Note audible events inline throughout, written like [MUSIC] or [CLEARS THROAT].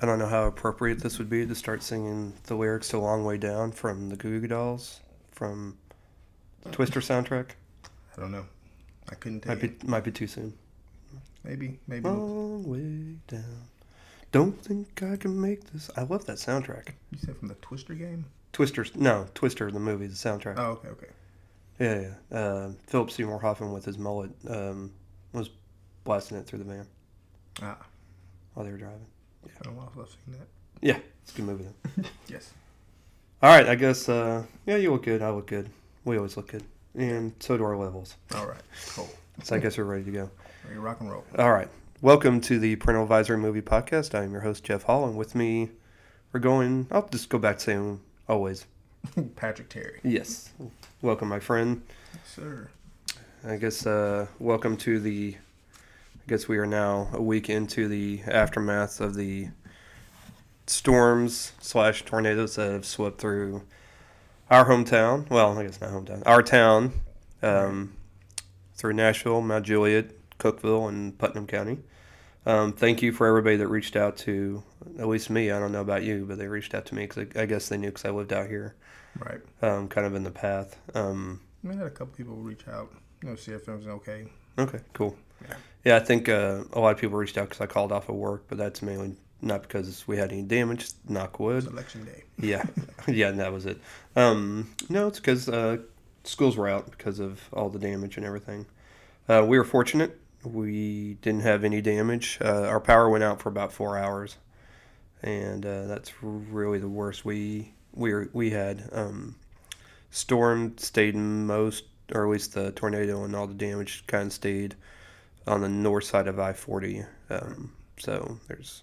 I don't know how appropriate this would be to start singing the lyrics to "Long Way Down" from the Goo Goo Dolls from the Twister soundtrack. I don't know. I couldn't tell Might you. be might be too soon. Maybe, maybe. Long way down. Don't think I can make this. I love that soundtrack. You said from the Twister game? Twister, no, Twister, the movie, the soundtrack. Oh, okay, okay. Yeah, yeah. Uh, Philip Seymour Hoffman with his mullet um, was blasting it through the van Ah, while they were driving. I don't know if I've seen that. Yeah, it's a good movie. Though. [LAUGHS] [LAUGHS] Yes. All right, I guess. Uh, yeah, you look good. I look good. We always look good, and so do our levels. All right. Cool. So I guess we're ready to go. Ready to rock and roll. All right. Welcome to the Parental Advisory Movie Podcast. I am your host Jeff Hall, and with me, we're going. I'll just go back to saying always. [LAUGHS] Patrick Terry. Yes. Welcome, my friend. Sir. I guess uh, welcome to the. I guess we are now a week into the aftermath of the storms slash tornadoes that have swept through our hometown. Well, I guess not hometown. Our town, um, through Nashville, Mount Juliet, Cookeville, and Putnam County. Um, thank you for everybody that reached out to at least me. I don't know about you, but they reached out to me because I, I guess they knew because I lived out here, Right. um, kind of in the path. Um, We had a couple people reach out, you know, see if everything's okay. Okay, cool. Yeah. Yeah, I think uh, a lot of people reached out because I called off of work, but that's mainly not because we had any damage. Knock It's wood. election day. [LAUGHS] Yeah, yeah, and that was it. Um, no, it's because uh, schools were out because of all the damage and everything. Uh, we were fortunate; we didn't have any damage. Uh, our power went out for about four hours, and uh, that's really the worst we we were, we had. Um, storm stayed most, or at least the tornado and all the damage kind of stayed on the north side of I forty. Um, so there's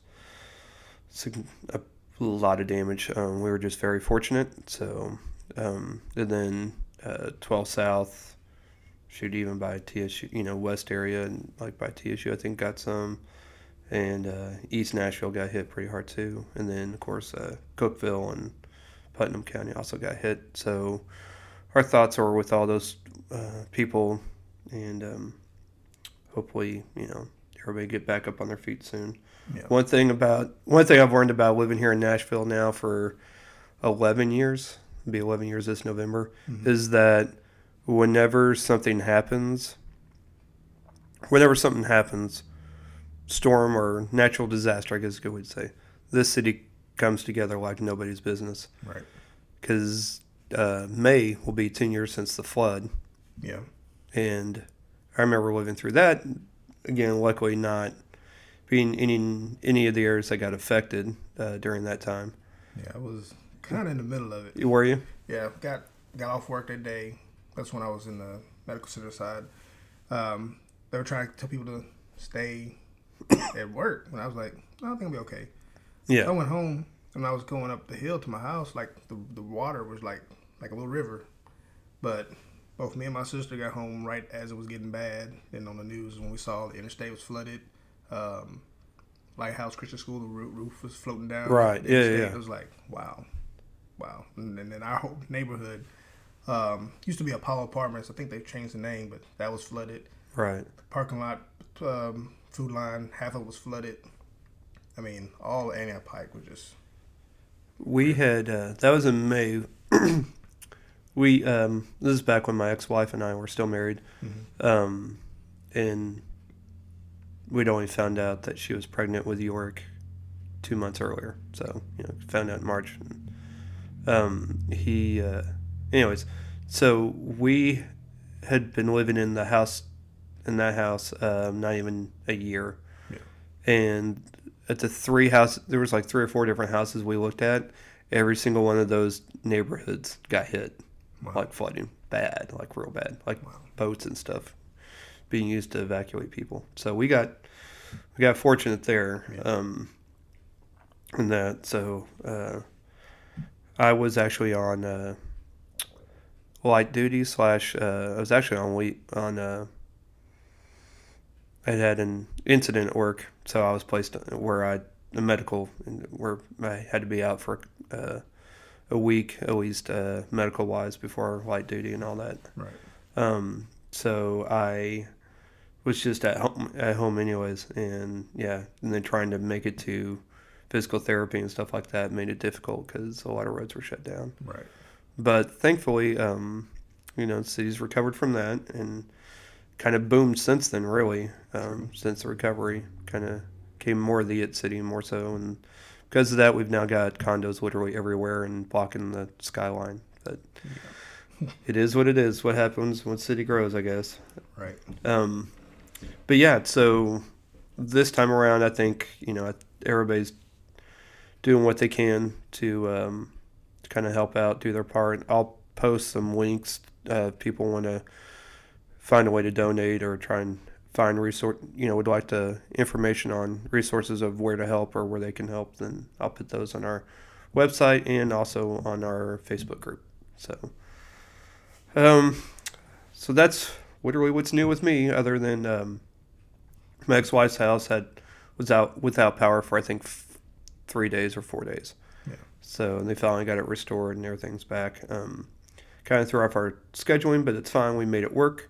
a lot of damage. Um, we were just very fortunate. So um, and then uh, 12 South, shoot even by TSU, you know West area and like by TSU, I think got some. And uh, East Nashville got hit pretty hard too. And then of course uh, Cookeville and Putnam County also got hit. So our thoughts are with all those uh, people, and um, hopefully you know everybody get back up on their feet soon. Yeah. One thing about one thing I've learned about living here in Nashville now for eleven years, be eleven years this November, Mhm. is that whenever something happens, whenever something happens, storm or natural disaster, I guess good to say, this city comes together like nobody's business. Right. Because uh, May will be ten years since the flood, Yeah. and I remember living through that. Again, luckily not being in any of the areas that got affected uh, during that time. Yeah. I was kind of in the middle of it. Were you? Yeah. Got got off work that day. That's when I was in the medical center side. Um, they were trying to tell people to stay [COUGHS] at work, and I was like, "No, I think I'll be okay. Yeah, I went home and I was going up the hill to my house. Like the the water was like like a little river, but both me and my sister got home right as it was getting bad. And on the news when we saw the interstate was flooded, um, Lighthouse Christian School the roof, was floating down. Right. Yeah, yeah. It was like wow, wow. And, and then our whole neighborhood um, used to be Apollo Apartments. I think they changed the name, but that was flooded. Right. The parking lot, um, Food Lion, half of it was flooded. I mean, all Antioch Pike was just We had uh, that was in May. [CLEARS THROAT] we um, this is back when my ex-wife and I were still married, um, and we'd only found out that she was pregnant with York two months earlier. So you know, found out in March. Um, he, uh, anyways, so we had been living in the house, in that house, um, not even a year, Yeah. and at the three house, there was like three or four different houses we looked at. Every single one of those neighborhoods got hit, Wow. like flooding, bad, like real bad, like Wow. boats and stuff being used to evacuate people. So we got we got fortunate there, Yeah. um, in that. So uh, I was actually on uh, light duty slash. Uh, I was actually on we on. Uh, I had an incident at work, so I was placed where I the medical where I had to be out for uh, a week at least uh, medical wise before light duty and all that. right. Um, so I was just at home at home anyways, and yeah, and then trying to make it to physical therapy and stuff like that made it difficult because a lot of roads were shut down. Right. But thankfully, um, you know, the city's recovered from that and kind of boomed since then. Really, um, since the recovery, kind of came more of the it city more so, and because of that, we've now got condos literally everywhere and blocking the skyline. But it is what it is. What happens when city grows, I guess. Right. Um, but yeah, so this time around, I think you know everybody's doing what they can to um, kind of help out, do their part. I'll post some links. Uh, if people want to find a way to donate or try and find resource, you know, would like the information on resources of where to help or where they can help, then I'll put those on our website and also on our Facebook group. So, um, so that's literally what's new with me, other than um, my ex-wife's house had was out without power for I think f- three days or four days. Yeah. So and they finally got it restored and everything's back. Um, kind of threw off our scheduling, but it's fine. We made it work.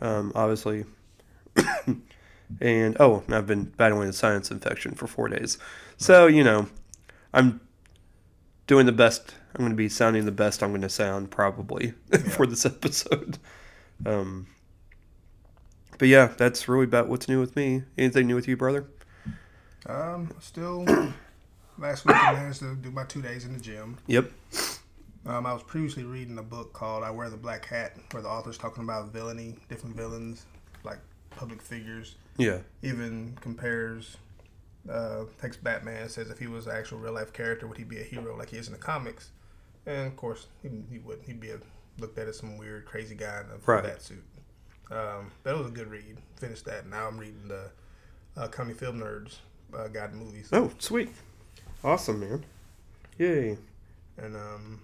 Um, obviously. [LAUGHS] and oh, I've been battling a sinus infection for four days. So you know, I'm doing the best. I'm going to be sounding the best I'm going to sound probably [LAUGHS] for this episode. Um, but yeah, that's really about what's new with me. Anything new with you, brother? Um, still [COUGHS] last week I managed to do my two days in the gym. Yep. Um, I was previously reading a book called "I Wear the Black Hat," where the author's talking about villainy, different villains, like public figures. Yeah. Even compares, uh, takes Batman says if he was an actual real life character, would he be a hero like he is in the comics? And of course, he, he wouldn't. He'd be a, looked at as some weird, crazy guy in a Right. bat suit. Um, that was a good read. Finished that. Now I'm reading the uh, County Film Nerds uh, Guide Movies. Oh, sweet. Awesome, man. Yay. And um,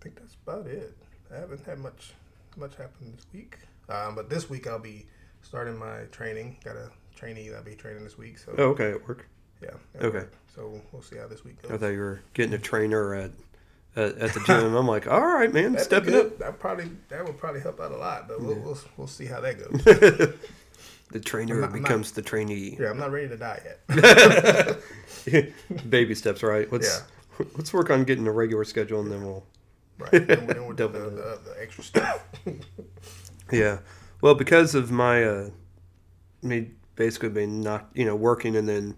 I think that's about it. I haven't had much much happen this week. Um, but this week I'll be starting my training. Got a trainee that I'll be training this week. So Oh, okay, at work. yeah. at okay. work. So we'll see how this week I goes. thought you were getting a trainer at at, at the gym. I'm like, all right, man, That'd stepping up. That probably that would probably help out a lot. But we'll, we'll we'll see how that goes. [LAUGHS] The trainer not- I'm not- becomes the trainee. yeah, I'm not ready to die yet. [LAUGHS] Baby steps, right? Let's let's work on getting a regular schedule, and then we'll right. Then, we- then we'll do [LAUGHS] the, Double the, the extra stuff. Yeah. Well, because of my uh, me basically being not you know working and then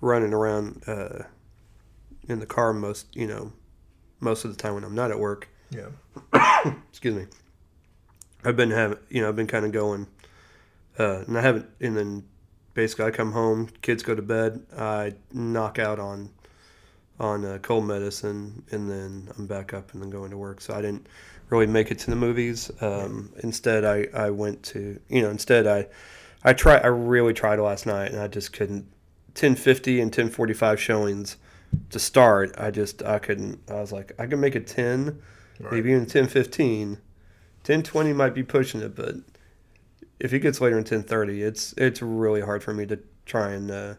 running around uh, in the car most you know most of the time when I'm not at work. yeah. [COUGHS] Excuse me. I've been having you know I've been kind of going, uh, and I haven't and then basically I come home, kids go to bed, I knock out on on uh, cold medicine, and then I'm back up and then going to work. So I didn't really make it to the movies. Um, instead, I, I went to you know instead I I try I really tried last night and I just couldn't. 1050 and 1045 showings to start. I just I couldn't. I was like I can make it 10, Right. maybe even 1015. 1020 might be pushing it, but if it gets later in 1030, it's it's really hard for me to try and. Uh,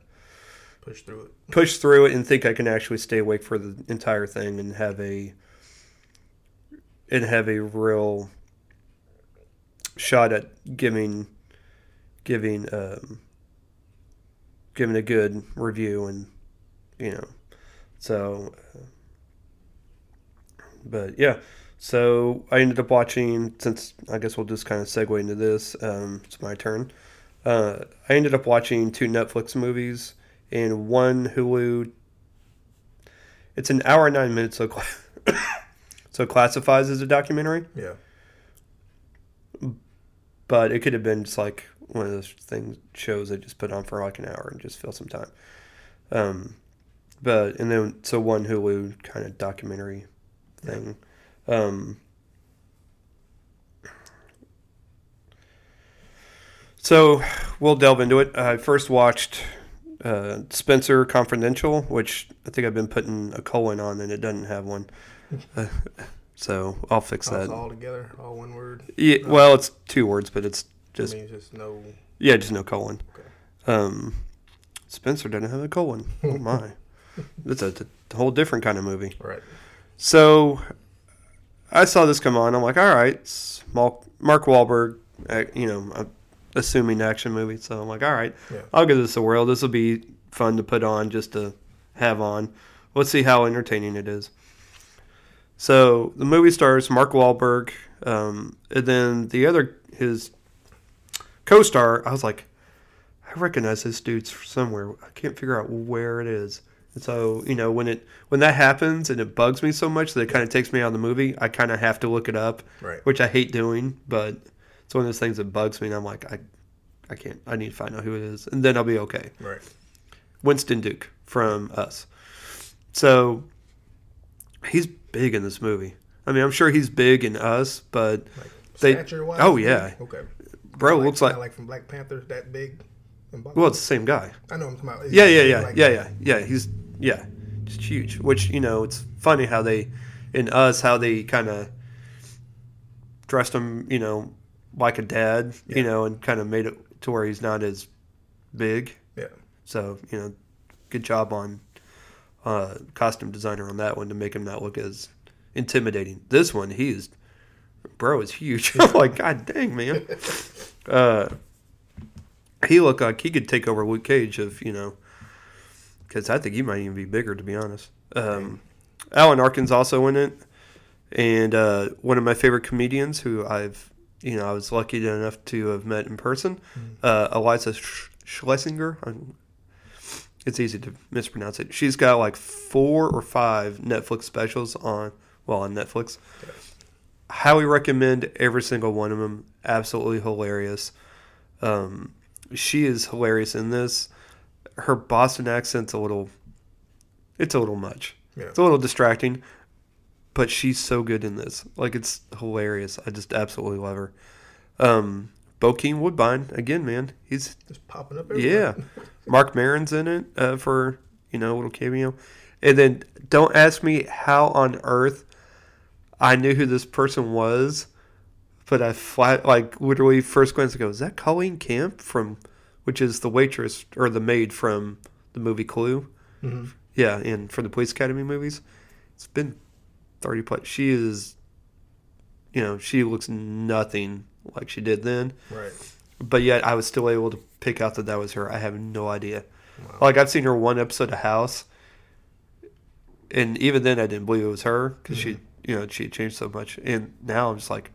Push through it. push through it and think I can actually stay awake for the entire thing and have a and have a real shot at giving giving um, giving a good review and you know so uh, but yeah so I ended up watching since I guess we'll just kind of segue into this um, it's my turn uh, I ended up watching two Netflix movies and one Hulu. It's an hour and nine minutes, so [LAUGHS] so it classifies as a documentary, Yeah. but it could have been just like one of those things shows they just put on for like an hour and just fill some time. Um, but and then so one Hulu kind of documentary thing. Um, so we'll delve into it. I first watched uh, Spenser Confidential, which I think I've been putting a colon on and it doesn't have one. Uh, [LAUGHS] so I'll fix that. all together, all one word. Yeah, well, it's two words, but it's just I mean, just no. yeah, just no colon. Okay. Um, Spenser doesn't have a colon. Oh my, [LAUGHS] it's a whole different kind of movie. Right. So I saw this come on. I'm like, all right, Mark, Wahlberg, uh, you know, assuming action movie. So I'm like, all right, Yeah. I'll give this a whirl. This will be fun to put on just to have on. Let's see how entertaining it is. So the movie stars Mark Wahlberg, um, and then the other his co-star. I was like, I recognize this dude's somewhere. I can't figure out where it is. And so you know when it when that happens and it bugs me so much that it kind of takes me out of the movie, I kind of have to look it up, Right. which I hate doing, but it's one of those things that bugs me, and I'm like, I, I can't. I need to find out who it is, and then I'll be okay. Right. Winston Duke from Us. So he's big in this movie. I mean, I'm sure he's big in Us, but Like They- oh, yeah. Okay. bro like, looks like like from Black Panther, that big. well, it's the same guy. I know I'm talking about. Yeah, yeah, yeah, Like- yeah, yeah, yeah. He's yeah, just huge. Which you know, it's funny how they in Us how they kind of dressed him, you know, like a dad, Yeah. you know, and kind of made it to where he's not as big. Yeah. So you know, good job on uh, costume designer on that one to make him not look as intimidating. This one, he's bro is huge. [LAUGHS] I'm like, [LAUGHS] God dang, man. Uh, he looked like he could take over Luke Cage if you know, because I think he might even be bigger to be honest. Um, Alan Arkin's also in it, and uh, one of my favorite comedians who I've you know I was lucky enough to have met in person, uh, Iliza Sch- Shlesinger. I'm- It's easy to mispronounce it. She's got like four or five Netflix specials on well on Netflix. Highly recommend every single one of them. Absolutely hilarious. Um, she is hilarious in this. Her Boston accent's a little, it's a little much. Yeah. It's a little distracting, but she's so good in this. Like it's hilarious. I just absolutely love her. Um, Bokeem Woodbine again, man. He's Just popping up. Everywhere. yeah. [LAUGHS] Marc Maron's in it uh, for you know a little cameo, and then don't ask me how on earth I knew who this person was, but I flat like literally first glance I go, is that Colleen Camp from, which is the waitress or the maid from the movie Clue? Mhm. Yeah, and for the Police Academy movies, it's been thirty plus. She is, you know, she looks nothing like she did then Right. but yet I was still able to pick out that that was her. I have no idea. Wow. Like I've seen her one episode of House, and even then I didn't believe it was her because she, you know, she changed so much. And now I'm just like,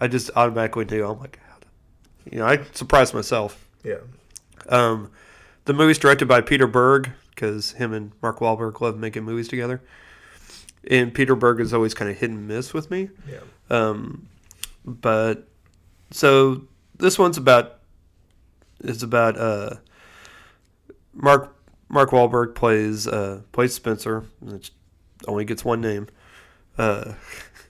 I just automatically knew. I'm like, you know, I surprised myself. Yeah. Um, the movie's directed by Peter Berg because him and Mark Wahlberg love making movies together. And Peter Berg is always kind of hit and miss with me. Yeah. Um, but so this one's about is about uh, Mark Mark Wahlberg plays uh, plays Spenser. Which only gets one name. Uh,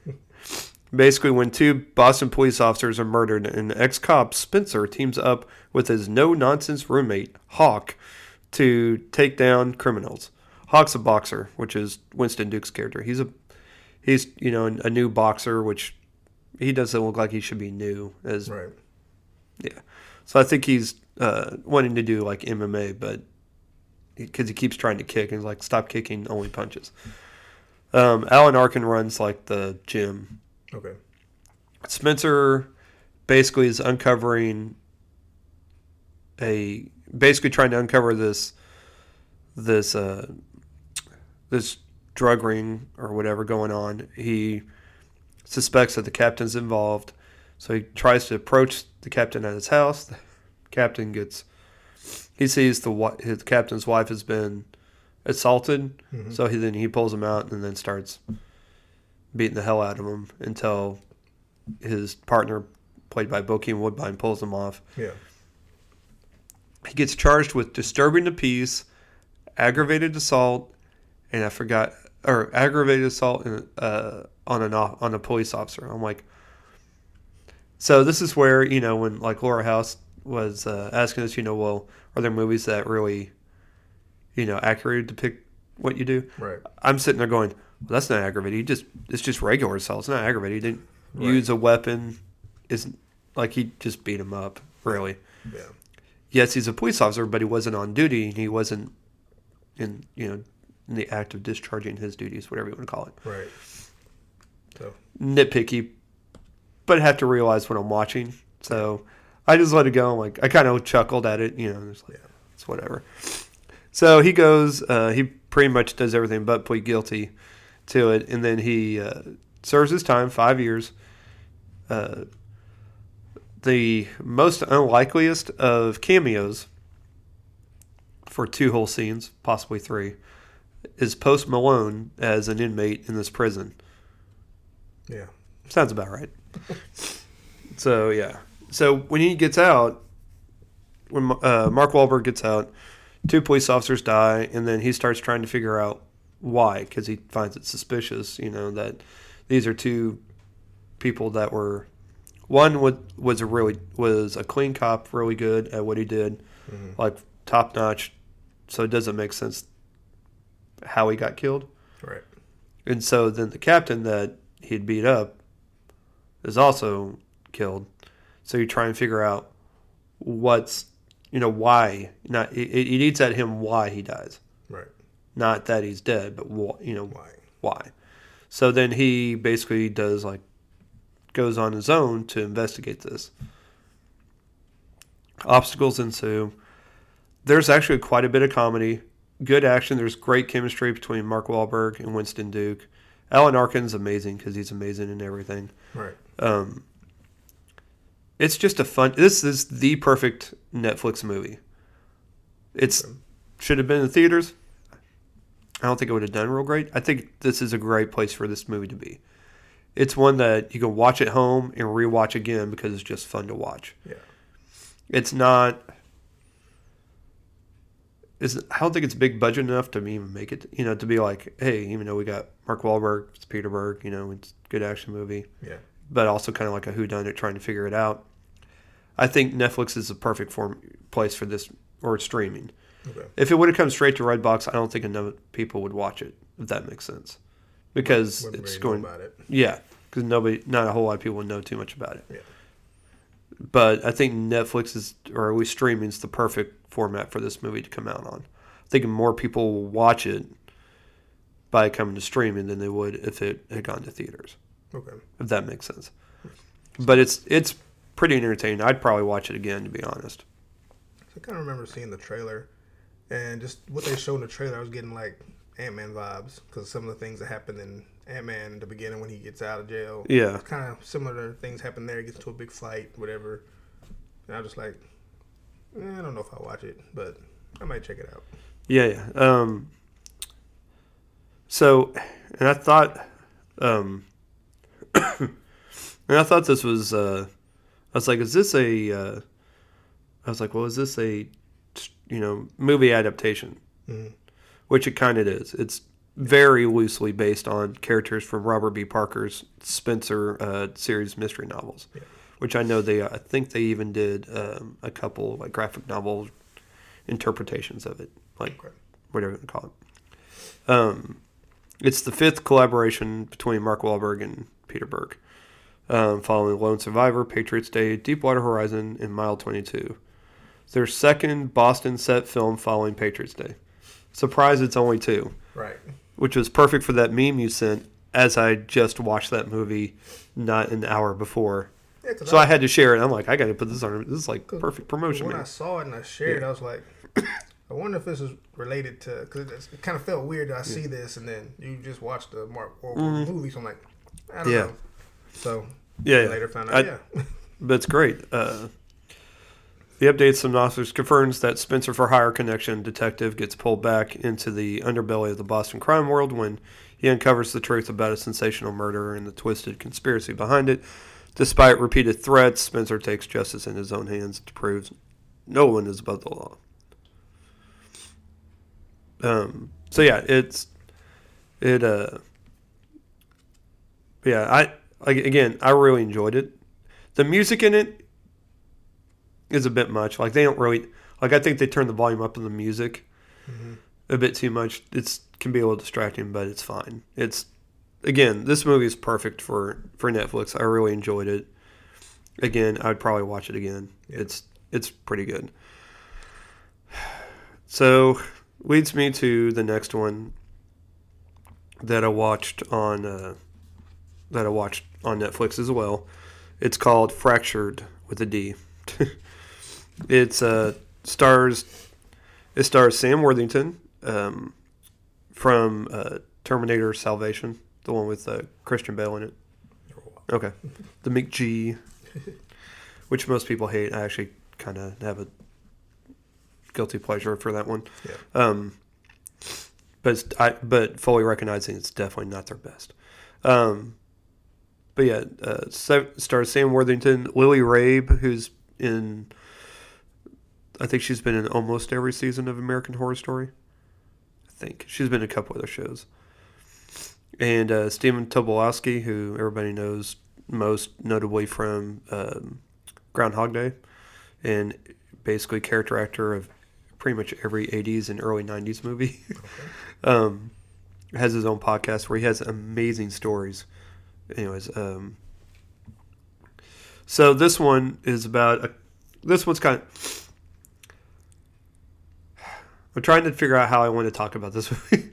[LAUGHS] basically, when two Boston police officers are murdered, an ex cop Spenser teams up with his no nonsense roommate Hawk to take down criminals. Hawk's a boxer, which is Winston Duke's character. He's a he's you know a new boxer, which he doesn't look like he should be new as Right. Yeah, so I think he's uh, wanting to do like MMA, but because he keeps trying to kick, and he's like, stop kicking, only punches. Um, Alan Arkin runs like the gym. Okay. Spenser basically is uncovering a basically trying to uncover this this uh, this drug ring or whatever going on. He suspects that the captain's involved, so he tries to approach the captain at his house. The captain gets he sees the his captain's wife has been assaulted, Mhm. so he then he pulls him out and then starts beating the hell out of him until his partner, played by Bokeem Woodbine, pulls him off. Yeah. He gets charged with disturbing the peace, aggravated assault, and I forgot, or aggravated assault in, uh, on an off- on a police officer. I'm like, so this is where you know when like Laura House was uh, asking us, you know, well, are there movies that really, you know, accurately depict what you do? Right. I'm sitting there going, well, that's not aggravated. He just it's just regular assault. It's not aggravated. He didn't Right. use a weapon. Is like he just beat him up. Really. Yeah. Yes, he's a police officer, but he wasn't on duty. and He wasn't in you know in the act of discharging his duties, whatever you want to call it. Right. So. Nitpicky, but have to realize what I'm watching. So I just let it go. I'm like I kind of chuckled at it. You know, it's like Yeah. it's whatever. So he goes. Uh, he pretty much does everything but plead guilty to it, and then he uh, serves his time, five years. Uh, the most unlikeliest of cameos for two whole scenes, possibly three, is Post Malone as an inmate in this prison. Yeah. Sounds about right. [LAUGHS] so yeah. So when he gets out, when uh, Mark Wahlberg gets out, two police officers die, and then he starts trying to figure out why, because he finds it suspicious. You know that these are two people that were one was was a really was a clean cop, really good at what he did, Mhm. like top notch. So it doesn't make sense how he got killed. Right. And so then the captain that he'd beat up is also killed. So you try and figure out what's, you know, why. Not it, it eats at him why he dies. Right. Not that he's dead, but wh- you know Why? why. So then he basically does like goes on his own to investigate this. Obstacles ensue. There's actually quite a bit of comedy, good action. There's great chemistry between Mark Wahlberg and Winston Duke. Alan Arkin's amazing because he's amazing in everything. Right. Um, it's just a fun. This is the perfect Netflix movie. It's should have been in theaters. I don't think it would have done real great. I think this is a great place for this movie to be. It's one that you can watch at home and rewatch again because it's just fun to watch. Yeah. It's not. Is I don't think it's big budget enough to even make it. You know, to be like, hey, even though we got Mark Wahlberg, it's Peter Berg. You know, it's a good action movie Yeah. but also kind of like a whodunit trying to figure it out. I think Netflix is the perfect form place for this or streaming. Okay. If it would have come straight to Redbox, I don't think enough people would watch it. If that makes sense, because Wouldn't it's really going it. yeah, because nobody, not a whole lot of people would know too much about it. Yeah. But I think Netflix is, or at least streaming, is the perfect format for this movie to come out on. I think more people will watch it by coming to streaming than they would if it had gone to theaters. Okay. If that makes sense. But it's it's pretty entertaining. I'd probably watch it again to be honest. I kind of remember seeing the trailer, and just what they showed in the trailer, I was getting like Ant Man vibes because some of the things that happened in Ant Man in the beginning when he gets out of jail. Yeah. Kind of similar things happen there. He gets into a big fight, whatever. And I was just like, eh, I don't know if I'll watch it, but I might check it out. Yeah, yeah. Um, so, and I thought, um, [COUGHS] and I thought this was. Uh, I was like, is this a? Uh, I was like, well, is this a, you know, movie adaptation? Mhm. Which it kind of is. It's very loosely based on characters from Robert B. Parker's Spenser uh, series mystery novels, Yeah. Which I know they. I think they even did um, a couple like graphic novel interpretations of it, like Okay. whatever you call it. Um, it's the fifth collaboration between Mark Wahlberg and Peter Berg, um, following Lone Survivor, Patriots Day, Deepwater Horizon, and Mile 22. It's their second Boston set film following Patriots Day. Surprised it's only two, Right. which was perfect for that meme you sent as I just watched that movie not an hour before. Yeah, So I had to share it. I'm like, I got to put this on. This is like perfect promotion. When man. I saw it and I shared, it, I was like, [COUGHS] I wonder if this is related to because it, it kind of felt weird that I see this and then you just watch the Mark Wahlberg movie. So I'm like, I don't. Yeah. know. So Yeah, yeah. later found out, I- yeah, [LAUGHS] But it's great. Uh, the update synopsis confirms that Spenser for Hire connection detective gets pulled back into the underbelly of the Boston crime world when he uncovers the truth about a sensational murder and the twisted conspiracy behind it. Despite repeated threats, Spenser takes justice in his own hands to prove no one is above the law. Um, so yeah, it's it. Uh, yeah, I like again. I really enjoyed it. The music in it is a bit much. Like they don't really like. I think they turn the volume up on the music Mhm. a bit too much. It's can be a little distracting, but it's fine. It's again, this movie is perfect for for Netflix. I really enjoyed it. Again, I'd probably watch it again. Yeah. It's it's pretty good. [SIGHS] So leads me to the next one that I watched on uh, that I watched on Netflix as well. It's called Fractured with a D. [LAUGHS] it's uh stars it stars Sam Worthington, um, from uh, Terminator Salvation, the one with uh, Christian Bale in it. Okay, the McG, [LAUGHS] which most people hate. I actually kind of have a guilty pleasure for that one. Yeah. Um, but I but fully recognizing it's definitely not their best. Um, but yeah, uh, stars Sam Worthington, Lily Rabe, who's in. I think she's been in almost every season of American Horror Story. I think she's been in a couple other shows. And uh, Stephen Tobolowsky, who everybody knows most notably from um, Groundhog Day, and basically character actor of pretty much every 80s and early 90s movie. [LAUGHS] um, has his own podcast where he has amazing stories. Anyways, um, so this one is about a, this one's kind of. I'm trying to figure out how I want to talk about this [LAUGHS] movie.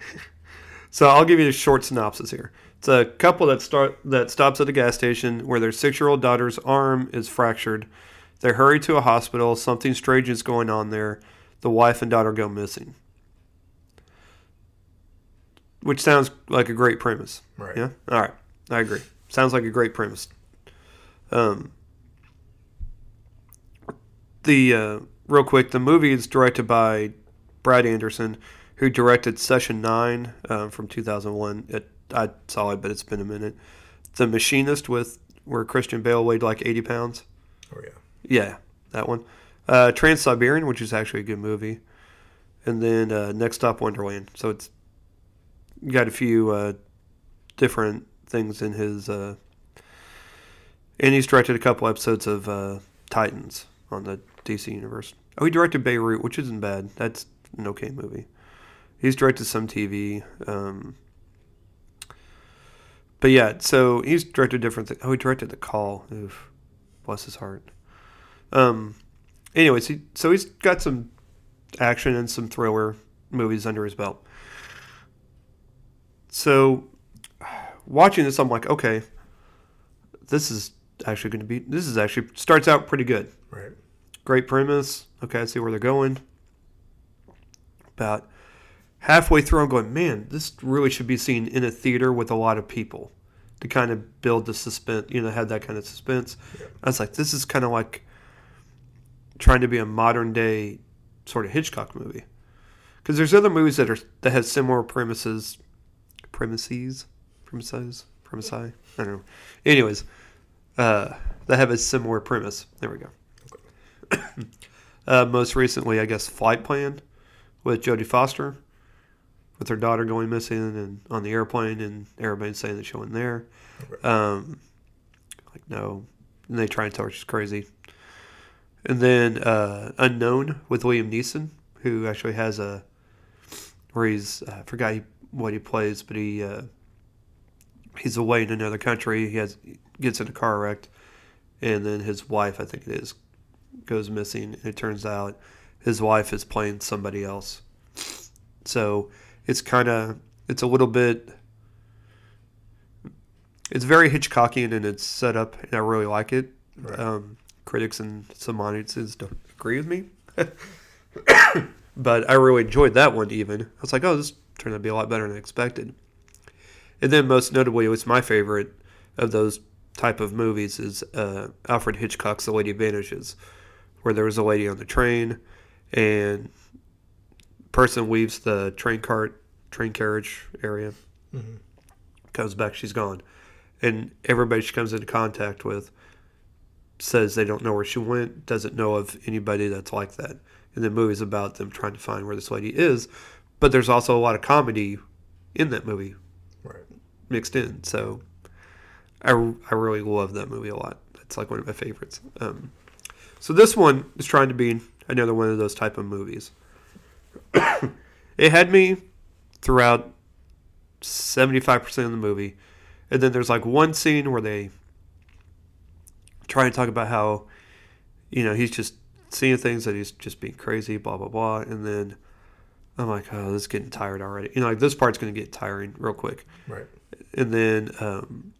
So I'll give you a short synopsis here. It's a couple that start that stops at a gas station where their six-year-old daughter's arm is fractured. They hurry to a hospital. Something strange is going on there. The wife and daughter go missing. Which sounds like a great premise. Right. Yeah. All right. I agree. Sounds like a great premise. Um, the uh, real quick, the movie is directed by Brad Anderson, who directed Session Nine um, from 2001. It, I saw it, but it's been a minute. The Machinist with where Christian Bale weighed like 80 pounds. Oh yeah. Yeah, that one. Uh, Trans Siberian, which is actually a good movie, and then uh, Next Stop Wonderland. So it's got a few uh, different things in his, uh, and he's directed a couple episodes of uh, Titans on the DC universe. Oh, he directed Beirut, which isn't bad. That's an okay movie. He's directed some TV. Um, but yeah, so he's directed different things. Oh, he directed The Call. Oof, bless his heart. Um, anyways, he, so he's got some action and some thriller movies under his belt. So, watching this, I'm like, okay, this is actually going to be. This is actually starts out pretty good. Right. Great premise. Okay, I see where they're going. About halfway through, I'm going, man, this really should be seen in a theater with a lot of people to kind of build the suspense, you know, have that kind of suspense. Yeah. I was like, this is kind of like trying to be a modern day sort of Hitchcock movie. Because there's other movies that are that have similar premises, premises, premises, premises. I don't know. Anyways, uh, that have a similar premise. There we go. [COUGHS] uh, most recently, I guess, Flight Plan with Jodie Foster, with her daughter going missing and on the airplane, and everybody saying that she wasn't there. Um, like no, and they try and tell her she's crazy. And then uh, Unknown with William Neeson, who actually has a where he's I forgot he, what he plays, but he uh, he's away in another country. He has gets in a car wreck, and then his wife, I think it is, goes missing. And it turns out his wife is playing somebody else. So it's kind of it's a little bit. It's very Hitchcockian in its setup, and I really like it. Right. Um, critics and some audiences don't agree with me, [COUGHS] but I really enjoyed that one. Even I was like, oh, this turned out to be a lot better than I expected. And then, most notably, it was my favorite of those type of movies is uh, Alfred Hitchcock's The Lady Vanishes, where there was a lady on the train, and person leaves the train cart, train carriage area, Mm-hmm. comes back, she's gone, and everybody she comes into contact with says they don't know where she went, doesn't know of anybody that's like that. And the movie's about them trying to find where this lady is, but there's also a lot of comedy in that movie Right. mixed in. So I, I really love that movie a lot. It's like one of my favorites. Um, so this one is trying to be another one of those type of movies. [COUGHS] it had me throughout 75% of the movie. And then there's like one scene where they try and talk about how, you know, he's just seeing things that he's just being crazy, blah, blah, blah. And then I'm like, oh, this is getting tired already. You know, like this part's going to get tiring real quick Right. and then um,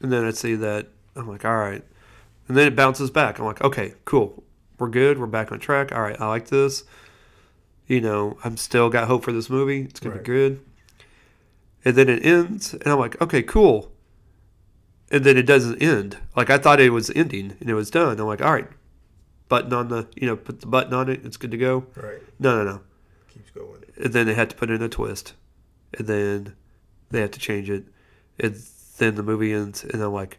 and then I see that I'm like, all right, and then it bounces back. I'm like, okay, cool, we're good, we're back on track. All right, I like this. You know, I'm still got hope for this movie. It's gonna Right. be good. and then it ends, and I'm like, okay, cool. And then it doesn't end. Like I thought it was ending and it was done. I'm like, all right, button on the, you know, put the button on it. It's good to go. Right. No, no, no. Keeps going. And then they had to put in a twist, and then they had to change it, and then the movie ends, and I'm like,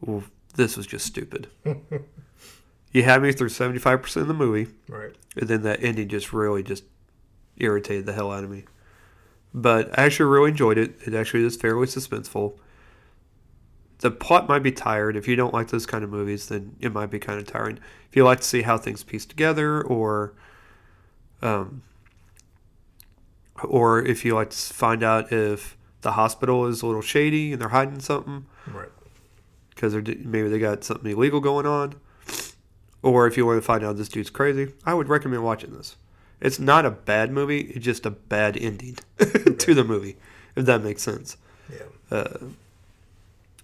well, this was just stupid. [LAUGHS] you had me through 75% of the movie, Right. and then that ending just really just irritated the hell out of me. But I actually really enjoyed it. It actually is fairly suspenseful. The plot might be tired. If you don't like those kind of movies, then it might be kind of tiring. If you like to see how things piece together, or, um, or if you like to find out if the hospital is a little shady and they're hiding something, Right. because they're maybe they got something illegal going on, or if you want to find out this dude's crazy, I would recommend watching this. It's not a bad movie; it's just a bad ending [LAUGHS] to the movie, if that makes sense. Yeah. Uh,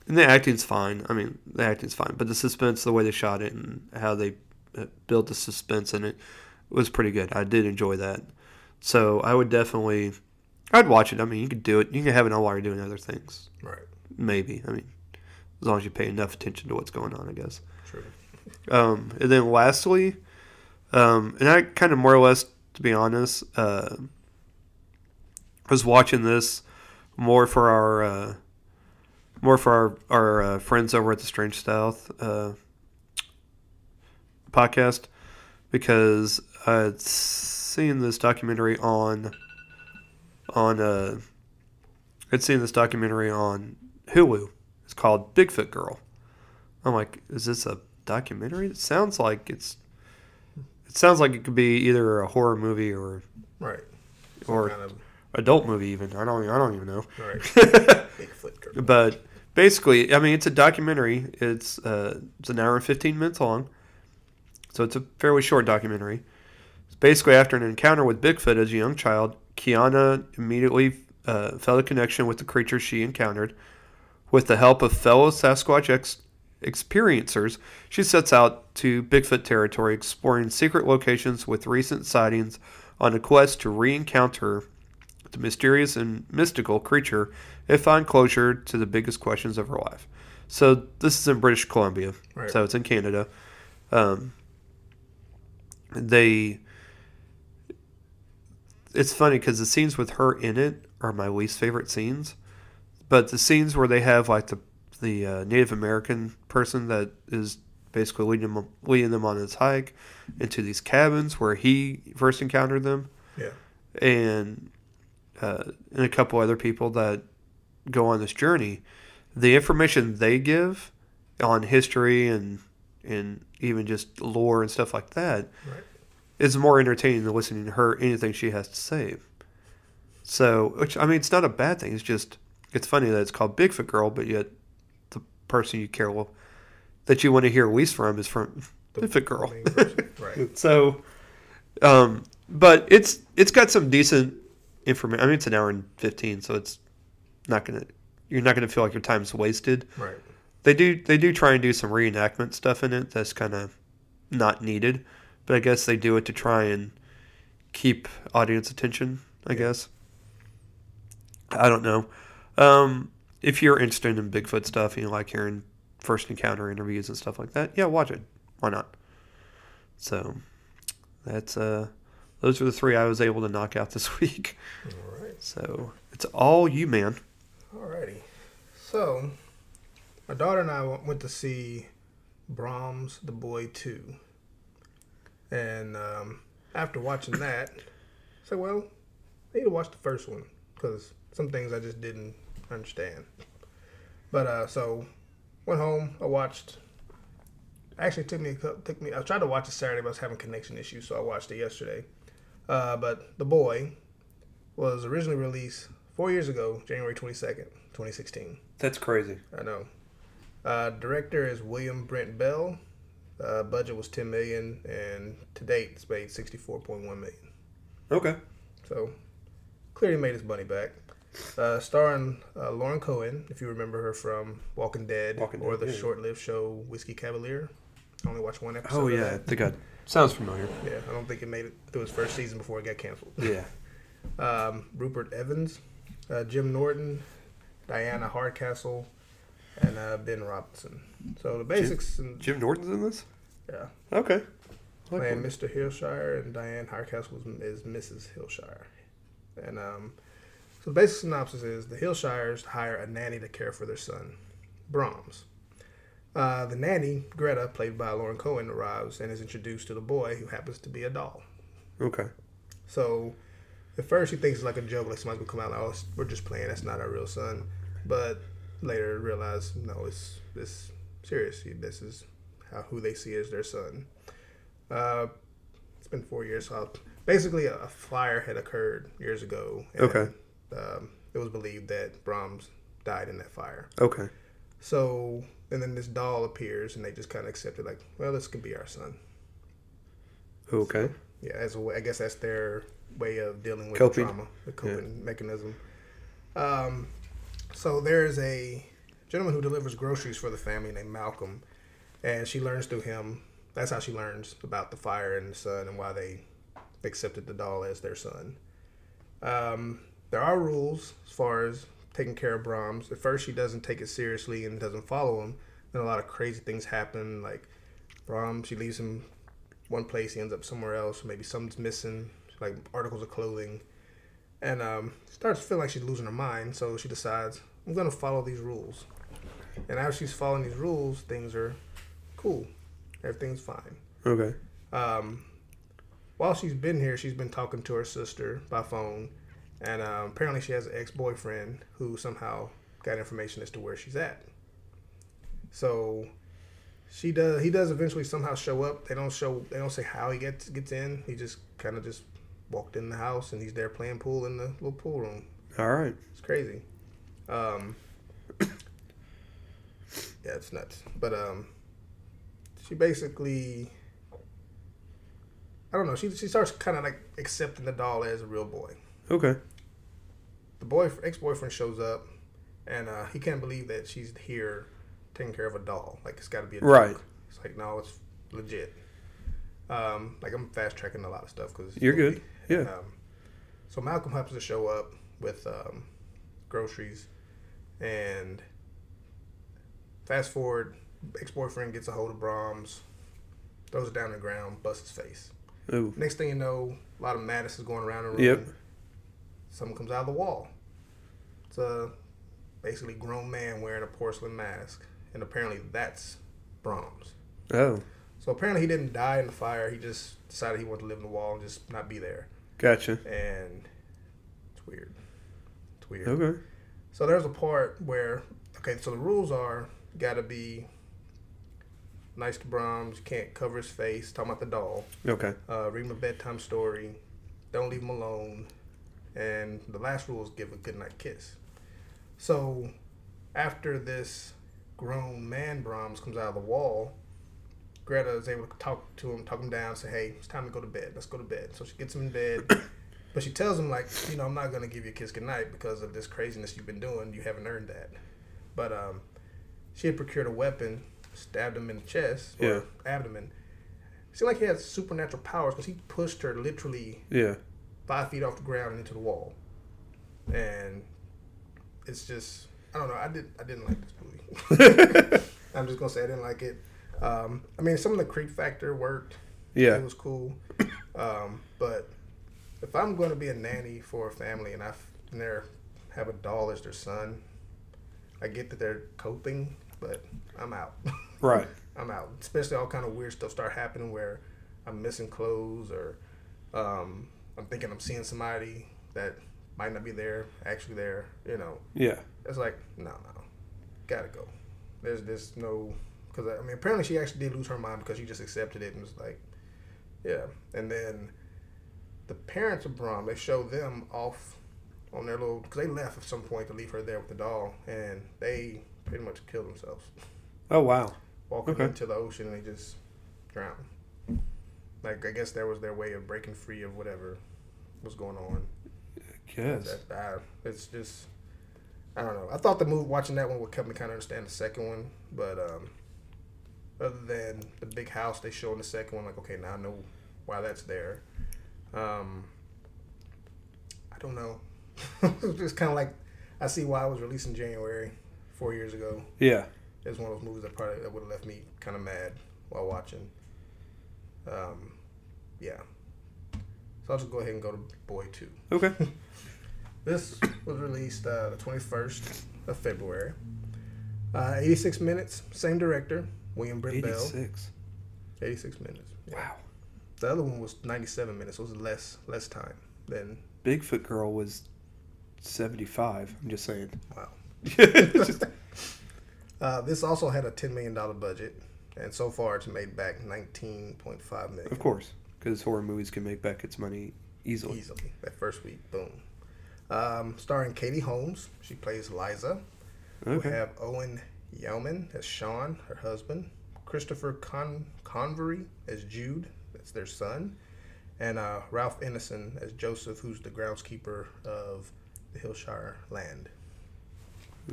and the acting's fine. I mean, the acting's fine, but the suspense, the way they shot it, and how they uh, built the suspense in it was pretty good. I did enjoy that. So I would definitely, I'd watch it. I mean, you could do it. You can have it on while you're doing other things. Right. Maybe. I mean, as long as you pay enough attention to what's going on, I guess. Um, and then lastly, um, and I kind of more or less, to be honest, uh, was watching this more for our uh, more for our our uh, friends over at the Strange South uh, podcast because I'd seen this documentary on on uh, I'd seen this documentary on Hulu. It's called Bigfoot Girl. I'm like, is this a documentary? It sounds like it's. It sounds like it could be either a horror movie or Right. Some or kind of adult movie even. I don't. I don't even know. right. [LAUGHS] Bigfoot. But basically, I mean, it's a documentary. It's uh, it's an hour and fifteen minutes long, so it's a fairly short documentary. It's basically after an encounter with Bigfoot as a young child, Kiana immediately uh, felt a connection with the creature she encountered. With the help of fellow Sasquatch ex- experiencers, she sets out to Bigfoot territory, exploring secret locations with recent sightings on a quest to re-encounter the mysterious and mystical creature and find closure to the biggest questions of her life. So this is in British Columbia, Right. so it's in Canada. Um, they, it's funny because the scenes with her in it are my least favorite scenes, but the scenes where they have like the the uh, Native American person that is basically leading them leading them on this hike into these cabins where he first encountered them Yeah. and uh, and a couple other people that go on this journey, the information they give on history and and even just lore and stuff like that Right. is more entertaining than listening to her anything she has to say. So, which I mean, it's not a bad thing. It's just it's funny that it's called Bigfoot Girl, but yet person you care well that you want to hear least from is from The Bigfoot Girl. right. [LAUGHS] So, um, but it's it's got some decent information. I mean, it's an hour and fifteen, so it's not gonna you're not gonna feel like your time's wasted. Right. They do they do try and do some reenactment stuff in it that's kind of not needed, but I guess they do it to try and keep audience attention. I guess. I don't know. Um, if you're interested in Bigfoot stuff and you like hearing first encounter interviews and stuff like that, yeah, watch it. Why not? So that's uh those are the three I was able to knock out this [LAUGHS] week. All right. So it's all you, man. Alrighty. So, my daughter and I went to see Brahms the Boy 2. And um, after watching that, I said, well, I need to watch the first one because some things I just didn't understand. But uh, so, went home, I watched. Actually, took me took me. I tried to watch it Saturday, but I was having connection issues, so I watched it yesterday. Uh, but The Boy was originally released four years ago, January 22nd, 2016. That's crazy. I know. Uh, director is William Brent Bell. Uh, budget was 10 million, and to date, it's made 64.1 million. Okay. So clearly made his money back. Uh, starring uh, Lauren Cohan, if you remember her from Walking Dead Walking or Dead, the yeah. short-lived show Whiskey Cavalier. I only watched one episode. Oh of yeah, that. think I sounds familiar. yeah. I don't think it made it through its first season before it got canceled. Yeah. [LAUGHS] Um, Rupert Evans, uh, Jim Norton, Diana Hardcastle, and uh, Ben Robinson. So the basics, and, Jim Norton's in this. yeah, Okay. Like playing. Mr. Heelshire, and Diane Hardcastle is, is Mrs. Heelshire. And um, so the basic synopsis is the Heelshires hire a nanny to care for their son, Brahms. Uh, the nanny, Greta, played by Lauren Cohan, arrives and is introduced to the boy who happens to be a doll. Okay. So at first he thinks it's like a joke, like somebody's gonna come out like, "Oh, we're just playing. That's not our real son." But later realize, no, it's this serious. This is how who they see as their son. Uh, it's been four years. So I'll- basically, a, a fire had occurred years ago. And, Okay. Um, it was believed that Brahms died in that fire. Okay. So and then this doll appears, and they just kind of accepted, like, well, this could be our son. Okay. Yeah, as a way, I guess that's their way of dealing with Coping. trauma, the coping mechanism. Um, so there's a gentleman who delivers groceries for the family named Malcolm, and she learns through him. That's how she learns about the fire and the son and why they accepted the doll as their son. Um, there are rules as far as taking care of Brahms. At first, she doesn't take it seriously and doesn't follow him. Then a lot of crazy things happen. Like Brahms, she leaves him one place, he ends up somewhere else. Maybe something's missing, like articles of clothing, and um, starts to feel like she's losing her mind. So she decides, I'm gonna follow these rules. And as she's following these rules, things are cool. Everything's fine. Okay. Um, while she's been here, she's been talking to her sister by phone, and um, apparently she has an ex-boyfriend who somehow got information as to where she's at. So she does. He does eventually somehow show up. They don't show. They don't say how he gets gets in. He just kind of just walked in the house, and he's there playing pool in the little pool room. All right. It's crazy. Um, [COUGHS] yeah, it's nuts. But um, she basically, I don't know. She she starts kind of like accepting the doll as a real boy. Okay. The boy ex boyfriend shows up, and uh, he can't believe that she's here taking care of a doll. Like it's got to be a joke. Right. It's like no, it's legit. Um, like I'm fast tracking a lot of stuff because You're good. Yeah. um, so Malcolm happens to show up with um, groceries, and fast forward, ex boyfriend gets a hold of Brahms, throws it down on the ground, busts his face. Ooh. Next thing you know, a lot of madness is going around the room. Yep. Something comes out of the wall. It's a basically grown man wearing a porcelain mask, and apparently that's Brahms. Oh. So apparently he didn't die in the fire. He just decided he wanted to live in the wall and just not be there Gotcha. and it's weird. It's weird. Okay. So there's a part where okay, so the rules are gotta be nice to Brahms, you can't cover his face, talking about the doll, Okay. uh, read him a bedtime story, don't leave him alone, and the last rule is give a goodnight kiss. So after this grown man Brahms comes out of the wall, Greta is able to talk to him, talk him down, say, "Hey, it's time to go to bed. Let's go to bed." So she gets him in bed, [COUGHS] but she tells him like, "You know, I'm not gonna give you a kiss goodnight because of this craziness you've been doing. You haven't earned that." But um, she had procured a weapon, stabbed him in the chest or Yeah. abdomen. Seemed like he had supernatural powers because he pushed her literally Yeah. Five feet off the ground and into the wall, and it's just I don't know. I did I didn't like this movie. [LAUGHS] I'm just gonna say I didn't like it. Um, I mean, some of the creep factor worked. Yeah. It was cool. Um, but if I'm going to be a nanny for a family and I and they have a doll as their son, I get that they're coping, but I'm out. [LAUGHS] Right. I'm out. Especially all kind of weird stuff start happening where I'm missing clothes or um, I'm thinking I'm seeing somebody that might not be there, actually there. You know, Yeah. it's like no, no, gotta go. There's there's no because I mean apparently she actually did lose her mind because she just accepted it and was like, yeah. And then the parents of Brom they show them off on their little because they left at some point to leave her there with the doll and they pretty much killed themselves Oh wow. walking Okay. into the ocean and they just drowned. Like I guess that was their way of breaking free of whatever was going on. Yes. That, it's just I don't know. I thought the movie watching that one would help me kind of understand the second one, but um, other than the big house they show in the second one, like okay, now I know why that's there. Um, I don't know. it's kind of like I see why it was released in January four years ago. Yeah. It's one of those movies that probably that would have left me kind of mad while watching. Um, yeah. So I'll just go ahead and go to Boy Two. Okay. [LAUGHS] This was released uh, the 21st of February. Uh, 86 minutes, same director, William Brent Bell. 86. 86 minutes. yeah. Wow. The other one was 97 minutes. So it was less less time than Bigfoot Girl was 75. I'm just saying. wow. [LAUGHS] [LAUGHS] Uh, this also had a 10 million dollar budget, and so far it's made back 19.5 million of course, because horror movies can make back its money easily. easily that first week. Boom. Um, starring Katie Holmes, she plays Liza. We have Owen Yeoman as Sean, her husband. Christopher Con- Convery as Jude, that's their son. And uh, Ralph Ineson as Joseph, who's the groundskeeper of the Heelshire land.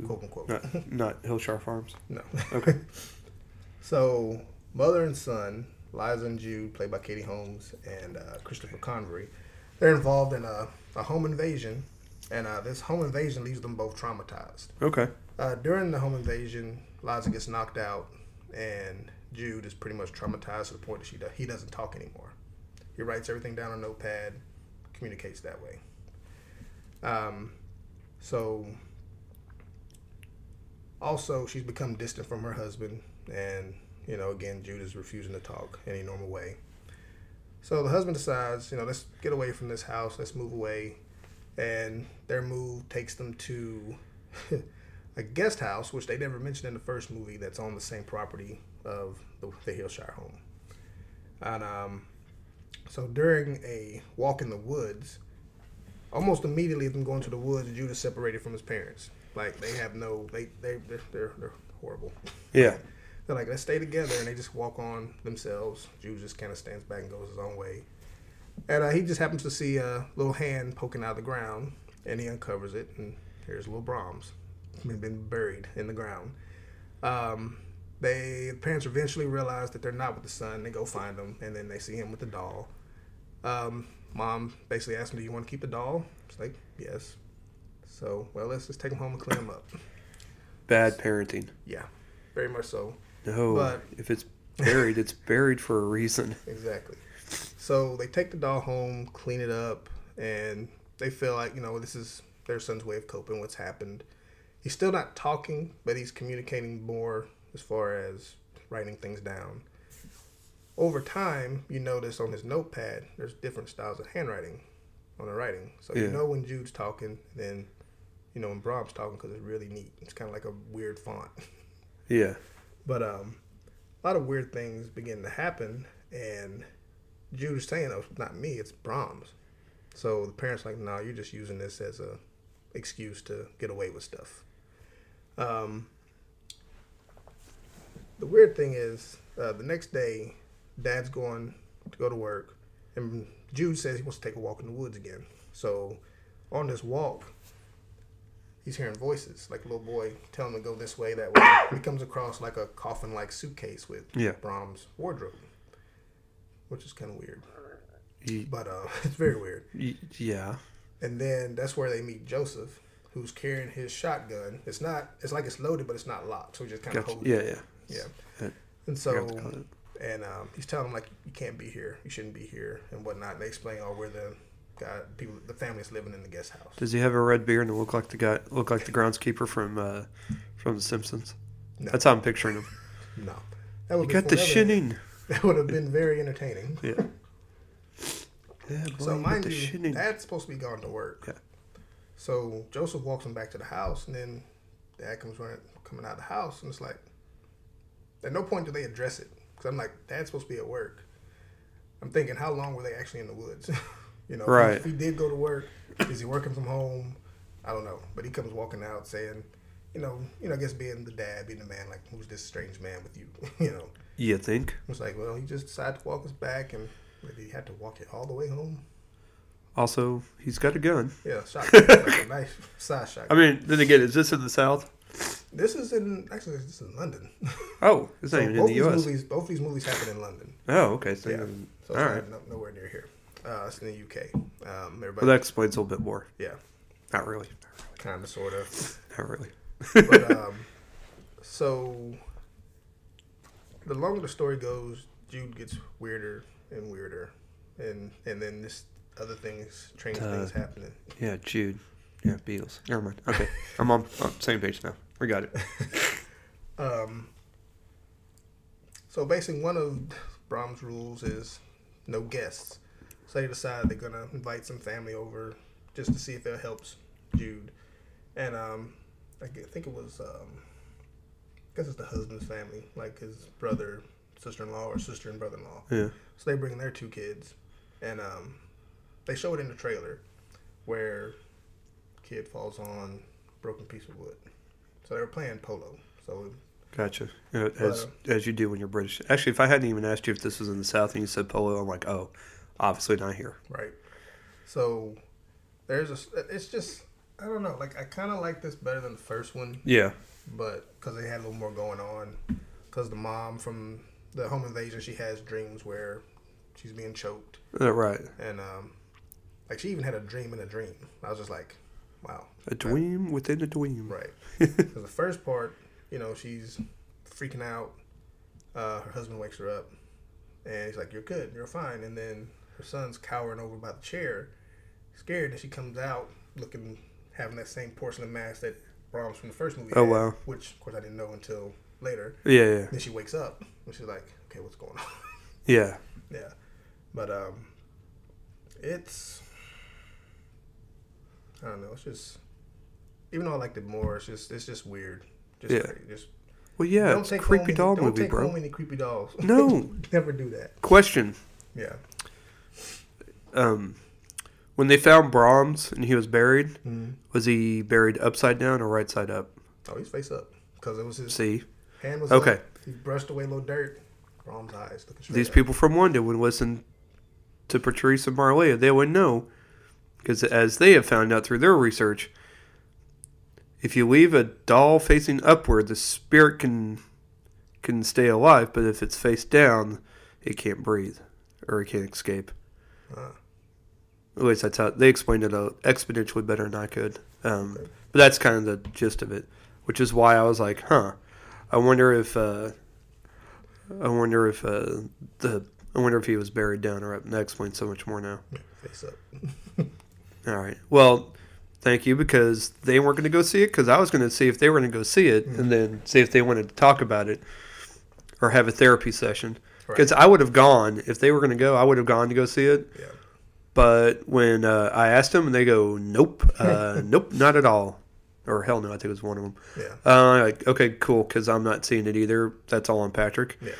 Quote unquote. Not, not Hillshire Farms. No. Okay. [LAUGHS] so, mother and son, Liza and Jude, played by Katie Holmes and uh, Christopher Convery, they're involved in a, a home invasion. And uh, this home invasion leaves them both traumatized. Okay. Uh, during the home invasion, Liza gets knocked out, and Jude is pretty much traumatized to the point that she do, he doesn't talk anymore. He writes everything down on a notepad, communicates that way. Um, so, also she's become distant from her husband, and you know, again, Jude is refusing to talk any normal way. So the husband decides, you know, let's get away from this house, let's move away, and their move takes them to [LAUGHS] a guest house, which they never mentioned in the first movie, that's on the same property of the, the Heelshire home. And um, so during a walk in the woods, almost immediately them going to the woods, Jude is separated from his parents. Like they have no, they they they're they're, they're horrible. Yeah. They're like let's stay together, and they just walk on themselves. Jude just kind of stands back and goes his own way. And uh, he just happens to see a little hand poking out of the ground, and he uncovers it, and here's little Brahms, been, been buried in the ground. Um, they the parents eventually realize that they're not with the son. They go find him, and then they see him with the doll. Um, mom basically asks him, "Do you want to keep the doll?" It's like, "Yes." So, well, let's just take him home and clean him up. Bad parenting. Yeah, very much so. No. But- if it's buried, it's [LAUGHS] buried for a reason. Exactly. So they take the doll home, clean it up, and they feel like, you know, this is their son's way of coping what's happened. He's still not talking, but he's communicating more as far as writing things down. Over time, you notice on his notepad, there's different styles of handwriting on the writing. So you know when Jude's talking, then you know when Brahms talking because it's really neat. It's kind of like a weird font. Yeah. But um, a lot of weird things begin to happen, and Jude is saying, "Oh, not me, it's Brahms." So the parents are like, "No, you're just using this as a excuse to get away with stuff." Um, the weird thing is, uh, the next day, Dad's going to go to work, and Jude says he wants to take a walk in the woods again. So on this walk, he's hearing voices, like a little boy telling him to go this way, that way. [COUGHS] He comes across like a coffin like suitcase with Yeah. Brahms' wardrobe, which is kind of weird. Ye- But uh, [LAUGHS] it's very weird. ye- yeah. And then that's where they meet Joseph, who's carrying his shotgun. It's not, it's like it's loaded, but it's not locked. So he just kind of holds it. Yeah, yeah. Yeah. Uh, And forgot what to so, and um, he's telling him like, you can't be here. You shouldn't be here, and whatnot. And they explain, oh, where the guy, people, the family's living in the guest house. Does he have a red beard and look like the guy, look like the groundskeeper from uh, from The Simpsons? No. That's how I'm picturing him. [LAUGHS] No, that You would be got the shinning. That would have been very entertaining. Yeah. [LAUGHS] Yeah, boy, So you mind you, shinning. Dad's supposed to be gone to work. Yeah. So Joseph walks him back to the house, and then Dad comes running, coming out of the house, and it's like, at no point do they address it because I'm like, Dad's supposed to be at work. I'm thinking, how long were they actually in the woods? [LAUGHS] you know, if he- Right. If he did go to work, [CLEARS THROAT] is he working from home? I don't know, but he comes walking out saying, you know, you know, I guess being the dad, being the man, like, who's this strange man with you? [LAUGHS] you know, You think? it's like, well, he just decided to walk us back, and maybe he had to walk it all the way home. Also, he's got a gun. Yeah, shotgun, like a [LAUGHS] nice size shotgun. I mean, then again, is this in the South? This is in actually this is in London. [LAUGHS] Oh, it's So not even in both the these U.S. movies, both these movies happen in London. Oh, okay. So, Yeah. So all it's right. no, nowhere near here. Uh, it's in the UK. Um, everybody, Well, that explains a little bit more. yeah. Not really. kind of, sort of. Not really. But [LAUGHS] um, so the longer the story goes, Jude gets weirder and weirder, and and then this other things, strange Uh, things happening. Yeah, Jude. Yeah, Beatles. Never mind. Okay, [LAUGHS] I'm on, on same page now. We got it. [LAUGHS] Um, so basically, one of Brahms' rules is no guests. So they decide they're gonna invite some family over just to see if that helps Jude. And um, I think it was, um, I guess it's the husband's family, like his brother, sister-in-law, or sister and brother-in-law. Yeah. So they bring their two kids, and um, they show it in the trailer where kid falls on broken piece of wood. So they were playing polo. So Gotcha. Yeah, as as you do when you're British. Actually, if I hadn't even asked you if this was in the South and you said polo, I'm like, oh, obviously not here. Right. So there's a. It's just I don't know. Like I kind of like this better than the first one, Yeah. but because they had a little more going on. Because the mom from the home invasion, she has dreams where she's being choked, Uh, right. and um, like she even had a dream in a dream. I was just like, wow. A dweem within a dream. Right. [LAUGHS] Because the first part, you know, she's freaking out. Uh, her husband wakes her up, and he's like, "You're good. You're fine." And then her son's cowering over by the chair, scared. And she comes out looking, having that same porcelain mask that Brahms from the first movie. Oh, had, wow. Which, of course, I didn't know until later. Yeah, yeah, Then she wakes up, and she's like, "Okay, what's going on?" [LAUGHS] yeah. yeah, but um, it's I don't know. It's just even though I liked it more, it's just it's just weird. Just Yeah. crazy. just Well, yeah, don't it's a take creepy home doll don't movie, take bro. any creepy dolls. No. [LAUGHS] never do that. Question: Yeah. Um, When they found Brahms and he was buried, Mm-hmm. was he buried upside down or right side up? Oh, he's face up because it was his See, hand was Okay. Up. He brushed away a little dirt. Brahm's eyes looking straight these up. people from London would listen to Patrice and Marlea. They would know because, as they have found out through their research, if you leave a doll facing upward, the spirit can can stay alive. But if it's face down, it can't breathe or it can't escape. Ah. At least that's how they explained it uh, exponentially better than I could. Um, Okay. But that's kind of the gist of it, which is why I was like, huh. I wonder if uh, I wonder if uh, the I wonder if he was buried down or up. And that explains so much more now. Yeah, face up. [LAUGHS] All right. Well, thank you because they weren't going to go see it because I was going to see if they were going to go see it and then see if they wanted to talk about it or have a therapy session. Because I would have gone if they were going to go. I would have gone to go see it. Yeah. But when uh, I asked them, and they go, "Nope, uh, [LAUGHS] nope, not at all," or hell no, I think it was one of them. Yeah. Uh, like, okay, cool, because I'm not seeing it either. That's all on Patrick. Yeah.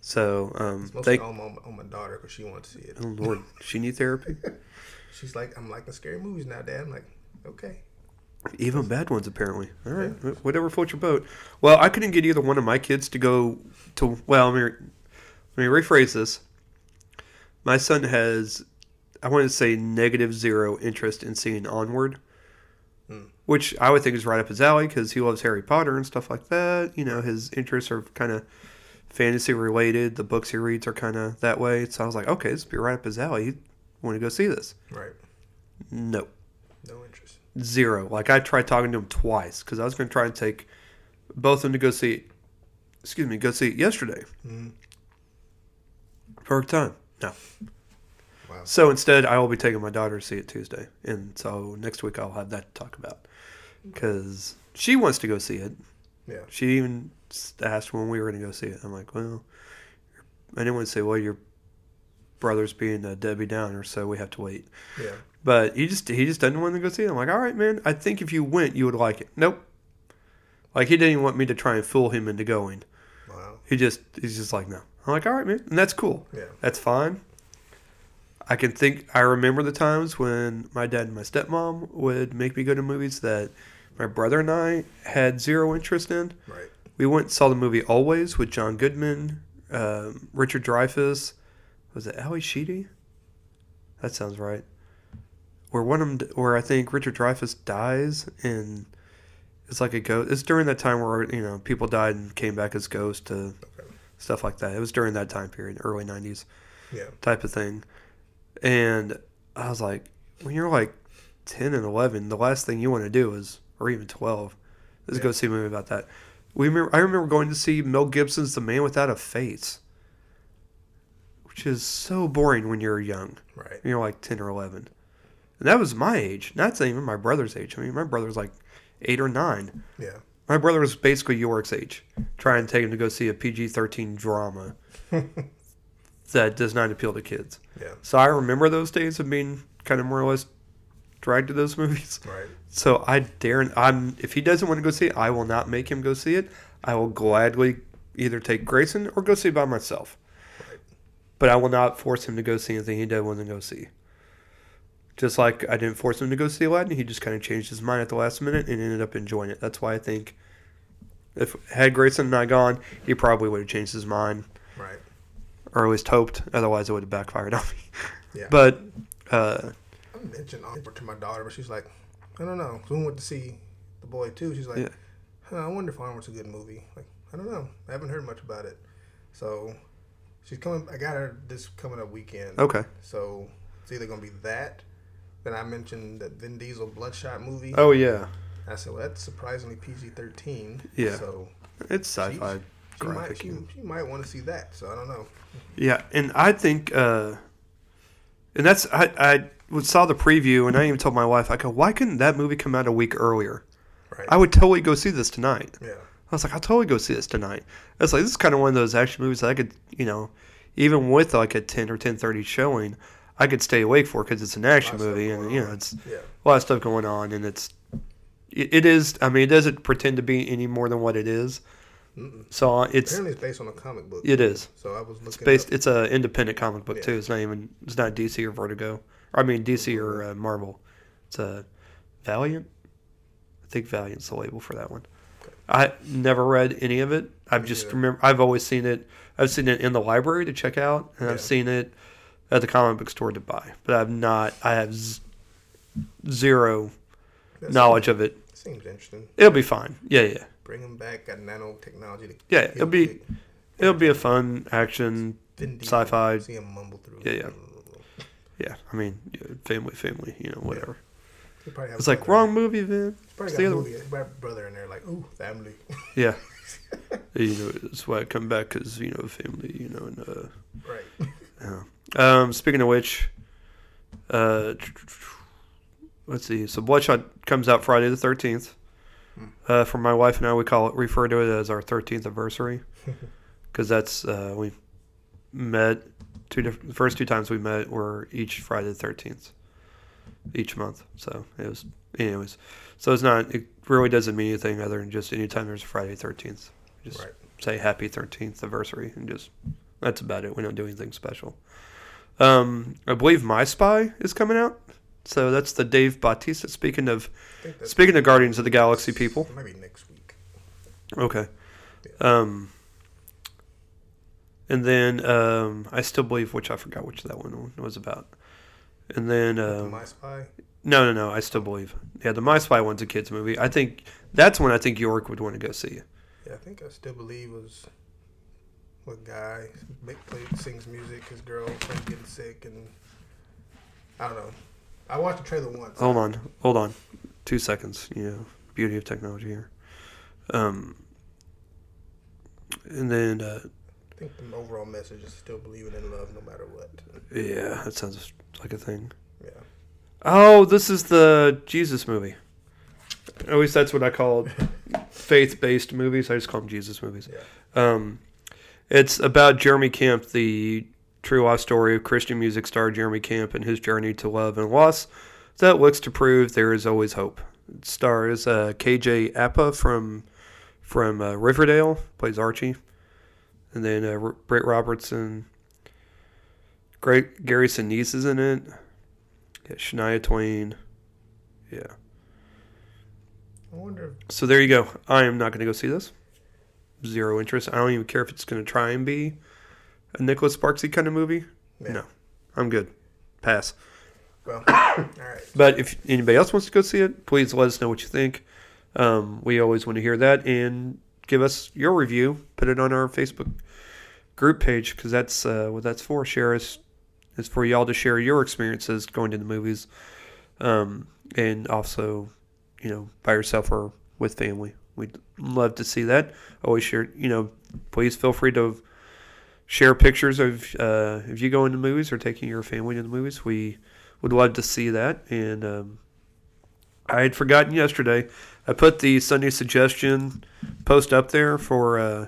So, um, Mostly thank. on, my, on my daughter because she wants to see it. Oh Lord, she need therapy. [LAUGHS] She's like, I'm liking scary movies now, Dad. I'm like, okay. Even bad ones, apparently. All right, wh- whatever floats your boat. Well, I couldn't get either one of my kids to go to. Well, let me, let me rephrase this. My son has, I want to say, negative zero interest in seeing Onward, Hmm. which I would think is right up his alley because he loves Harry Potter and stuff like that. You know, his interests are kind of fantasy related. The books he reads are kind of that way. So I was like, okay, this would be right up his alley. He want to go see this? Right. No. No interest. Zero. Like I tried talking to him twice because I was going to try and take both of them to go see. Excuse me, go see it yesterday. Mm-hmm. Perfect time. No. Wow. So instead, I will be taking my daughter to see it Tuesday, and so next week I'll have that to talk about because she wants to go see it. Yeah. She even asked when we were going to go see it. I'm like, well, I didn't want to say, well, your brother's being a Debbie Downer, so we have to wait. Yeah. But he just he just doesn't want to go see it. I'm like, all right, man. I think if you went, you would like it. Nope. Like he didn't even want me to try and fool him into going. Wow. He just he's just like, no. I'm like, all right, man, and that's cool. Yeah. That's fine. I can think. I remember the times when my dad and my stepmom would make me go to movies that my brother and I had zero interest in. Right. We went and saw the movie Always with John Goodman, um, Richard Dreyfuss. Was it Ally Sheedy? That sounds right. Where one of them, where I think Richard Dreyfuss dies and it's like a ghost. It's during that time where you know people died and came back as ghosts to. Stuff like that. It was during that time period, early '90s Yeah. type of thing. And I was like, when you're like 10 and 11, the last thing you want to do is, or even 12, is Yeah. go see a movie about that. We remember, I remember going to see Mel Gibson's The Man Without a Face, which is so boring when you're young. Right. You're like 10 or 11. And that was my age. That's not even my brother's age. I mean, my brother's like 8 or 9. Yeah. My brother was basically York's age. trying to take him to go see a PG 13 drama [LAUGHS] that does not appeal to kids. Yeah. So I remember those days of being kind of more or less dragged to those [LAUGHS] movies. Right. So I dare I'm if he doesn't want to go see it, I will not make him go see it. I will gladly either take Grayson or go see it by myself. Right. But I will not force him to go see anything he doesn't want to go see. Just like I didn't force him to go see Aladdin, he just kind of changed his mind at the last minute and ended up enjoying it. That's why I think if had Grayson and I gone, he probably would have changed his mind, Right. or at least hoped. Otherwise, it would have backfired on me. [LAUGHS] Yeah. But uh, I mentioned all to my daughter, but she's like, I don't know. We went to see the boy too. She's like, Yeah. huh, I wonder if Arnold's a good movie. Like, I don't know. I haven't heard much about it. So she's coming. I got her this coming up weekend. okay. So it's either gonna be that. Then I mentioned that Vin Diesel Bloodshot movie. Oh yeah, I said, well, that's surprisingly PG thirteen. Yeah. So it's sci-fi. she might, she, she might want to see that. So I don't know. Yeah, and I think, uh, and that's I I saw the preview, and I even told my wife, I go, why couldn't that movie come out a week earlier? Right. I would totally go see this tonight. yeah. I was like, I'll totally go see this tonight. It's like this is kind of one of those action movies that I could, you know, even with like a ten or ten thirty showing, I could stay awake for because it's an action movie, and you know, it's Yeah. a lot of stuff going on, and it's it, it is. I mean, it doesn't pretend to be any more than what it is. So uh, it's Apparently, it's based on a comic book. it is. So I was looking. It's based. Up, It's an independent comic book Yeah. too. It's not even. It's not DC or Vertigo. Or, I mean DC or uh, Marvel. It's a Valiant. I think Valiant's the label for that one. Okay. I never read any of it. I've Me just neither. remember. I've always seen it. I've seen it in the library to check out, and Yeah. I've seen it at the comic book store to buy. But I've not. I have z- zero that knowledge of it. Seems, seems interesting. It'll be fine. Yeah, yeah, Bring them back. Got nanotechnology. To yeah. It'll be. big It'll be a fun action. Sci-fi. See him mumble through. Yeah, yeah. Yeah, I mean, yeah, family, family. You know, whatever. Have It's like wrong movie. He's probably It's got a other movie. He probably have a brother in there, like, ooh, family. Yeah. [LAUGHS] you know, that's why I come back because you know family. You know, and uh, right. yeah. Um, speaking of which, uh, let's see. So Bloodshot comes out Friday the thirteenth. Uh, for my wife and I, we call it refer to it as our thirteenth anniversary [LAUGHS] because that's uh, we met two different. The first two times we met were each Friday the thirteenth, each month. So it was, anyways. So it's not. It really doesn't mean anything other than just anytime there's a Friday thirteenth. Just Right. say happy thirteenth anniversary and just that's about it. We don't do anything special. Um, I believe My Spy is coming out. So that's the Dave Bautista. Speaking of I think that's speaking of Guardians of the Galaxy people. Maybe next week. Okay. Um, and then um, I still believe, which I forgot which that one was about. And then The um, My Spy. no, no, no. I still believe. Yeah, the My Spy one's a kids movie. I think that's one I think York would want to go see. Yeah, I think I still believe was what guy play, sings music. His girlfriend getting sick, and I don't know. I watched the trailer once. Hold on, hold on, two seconds. You know, beauty of technology here. Um, and then uh, I think the overall message is still believing in love no matter what. yeah, that sounds like a thing. Yeah. Oh, this is the Jesus movie. At least that's what I call [LAUGHS] faith-based movies. I just call them Jesus movies. Yeah. Um, it's about Jeremy Camp, the true life story of Christian music star Jeremy Camp and his journey to love and loss that looks to prove there is always hope. It stars uh, KJ Apa from from uh, Riverdale, plays Archie, and then uh, R- Britt Robertson. Great Gary Sinise is in it. Yeah, Shania Twain. Yeah. I wonder. So there you go. I am not going to go see this. Zero interest. I don't even care if it's going to try and be a Nicholas Sparksy kind of movie. Yeah. No. I'm good. Pass. Well, [COUGHS] all right. But if anybody else wants to go see it, please let us know what you think. Um, we always want to hear that and give us your review. Put it on our Facebook group page because that's uh, what that's for. Share us. It's for y'all to share your experiences going to the movies. Um, and also, you know, by yourself or with family. We'd love to see that. Always share, you know, please feel free to share pictures of uh, if you go into movies or taking your family to the movies. We would love to see that. And um, I had forgotten yesterday. I put the Sunday suggestion post up there for uh,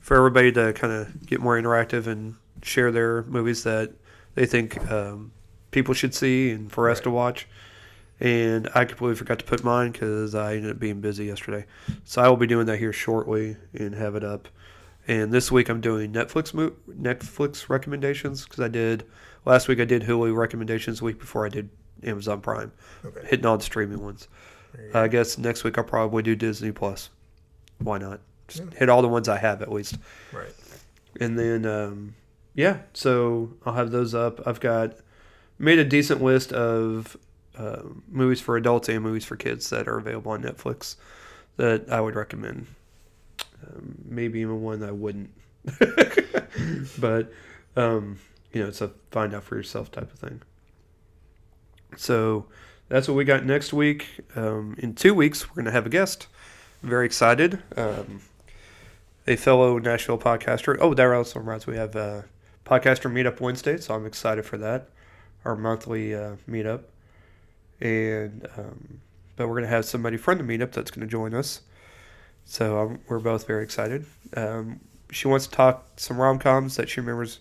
for everybody to kind of get more interactive and share their movies that they think um, people should see and for us Right. to watch. And I completely forgot to put mine because I ended up being busy yesterday. So I will be doing that here shortly and have it up. And this week I'm doing Netflix mo- Netflix recommendations because I did last week I did Hulu recommendations. The week before I did Amazon Prime, Okay. hitting all the streaming ones. I guess next week I'll probably do Disney Plus. Why not? Just Yeah. hit all the ones I have at least. right. And then, um, yeah, so I'll have those up. I've got made a decent list of uh, movies for adults and movies for kids that are available on Netflix that I would recommend. Um, maybe even one that I wouldn't. [LAUGHS] but, um, you know, it's a find out for yourself type of thing. So that's what we got next week. Um, in two weeks, we're going to have a guest. Very excited. Um, a fellow Nashville podcaster. Oh, that also reminds me, we have a podcaster meetup Wednesday, so I'm excited for that. Our monthly uh, meetup, and um, but we're gonna have somebody from the meetup that's gonna join us. So um, we're both very excited. Um, she wants to talk some rom coms that she remembers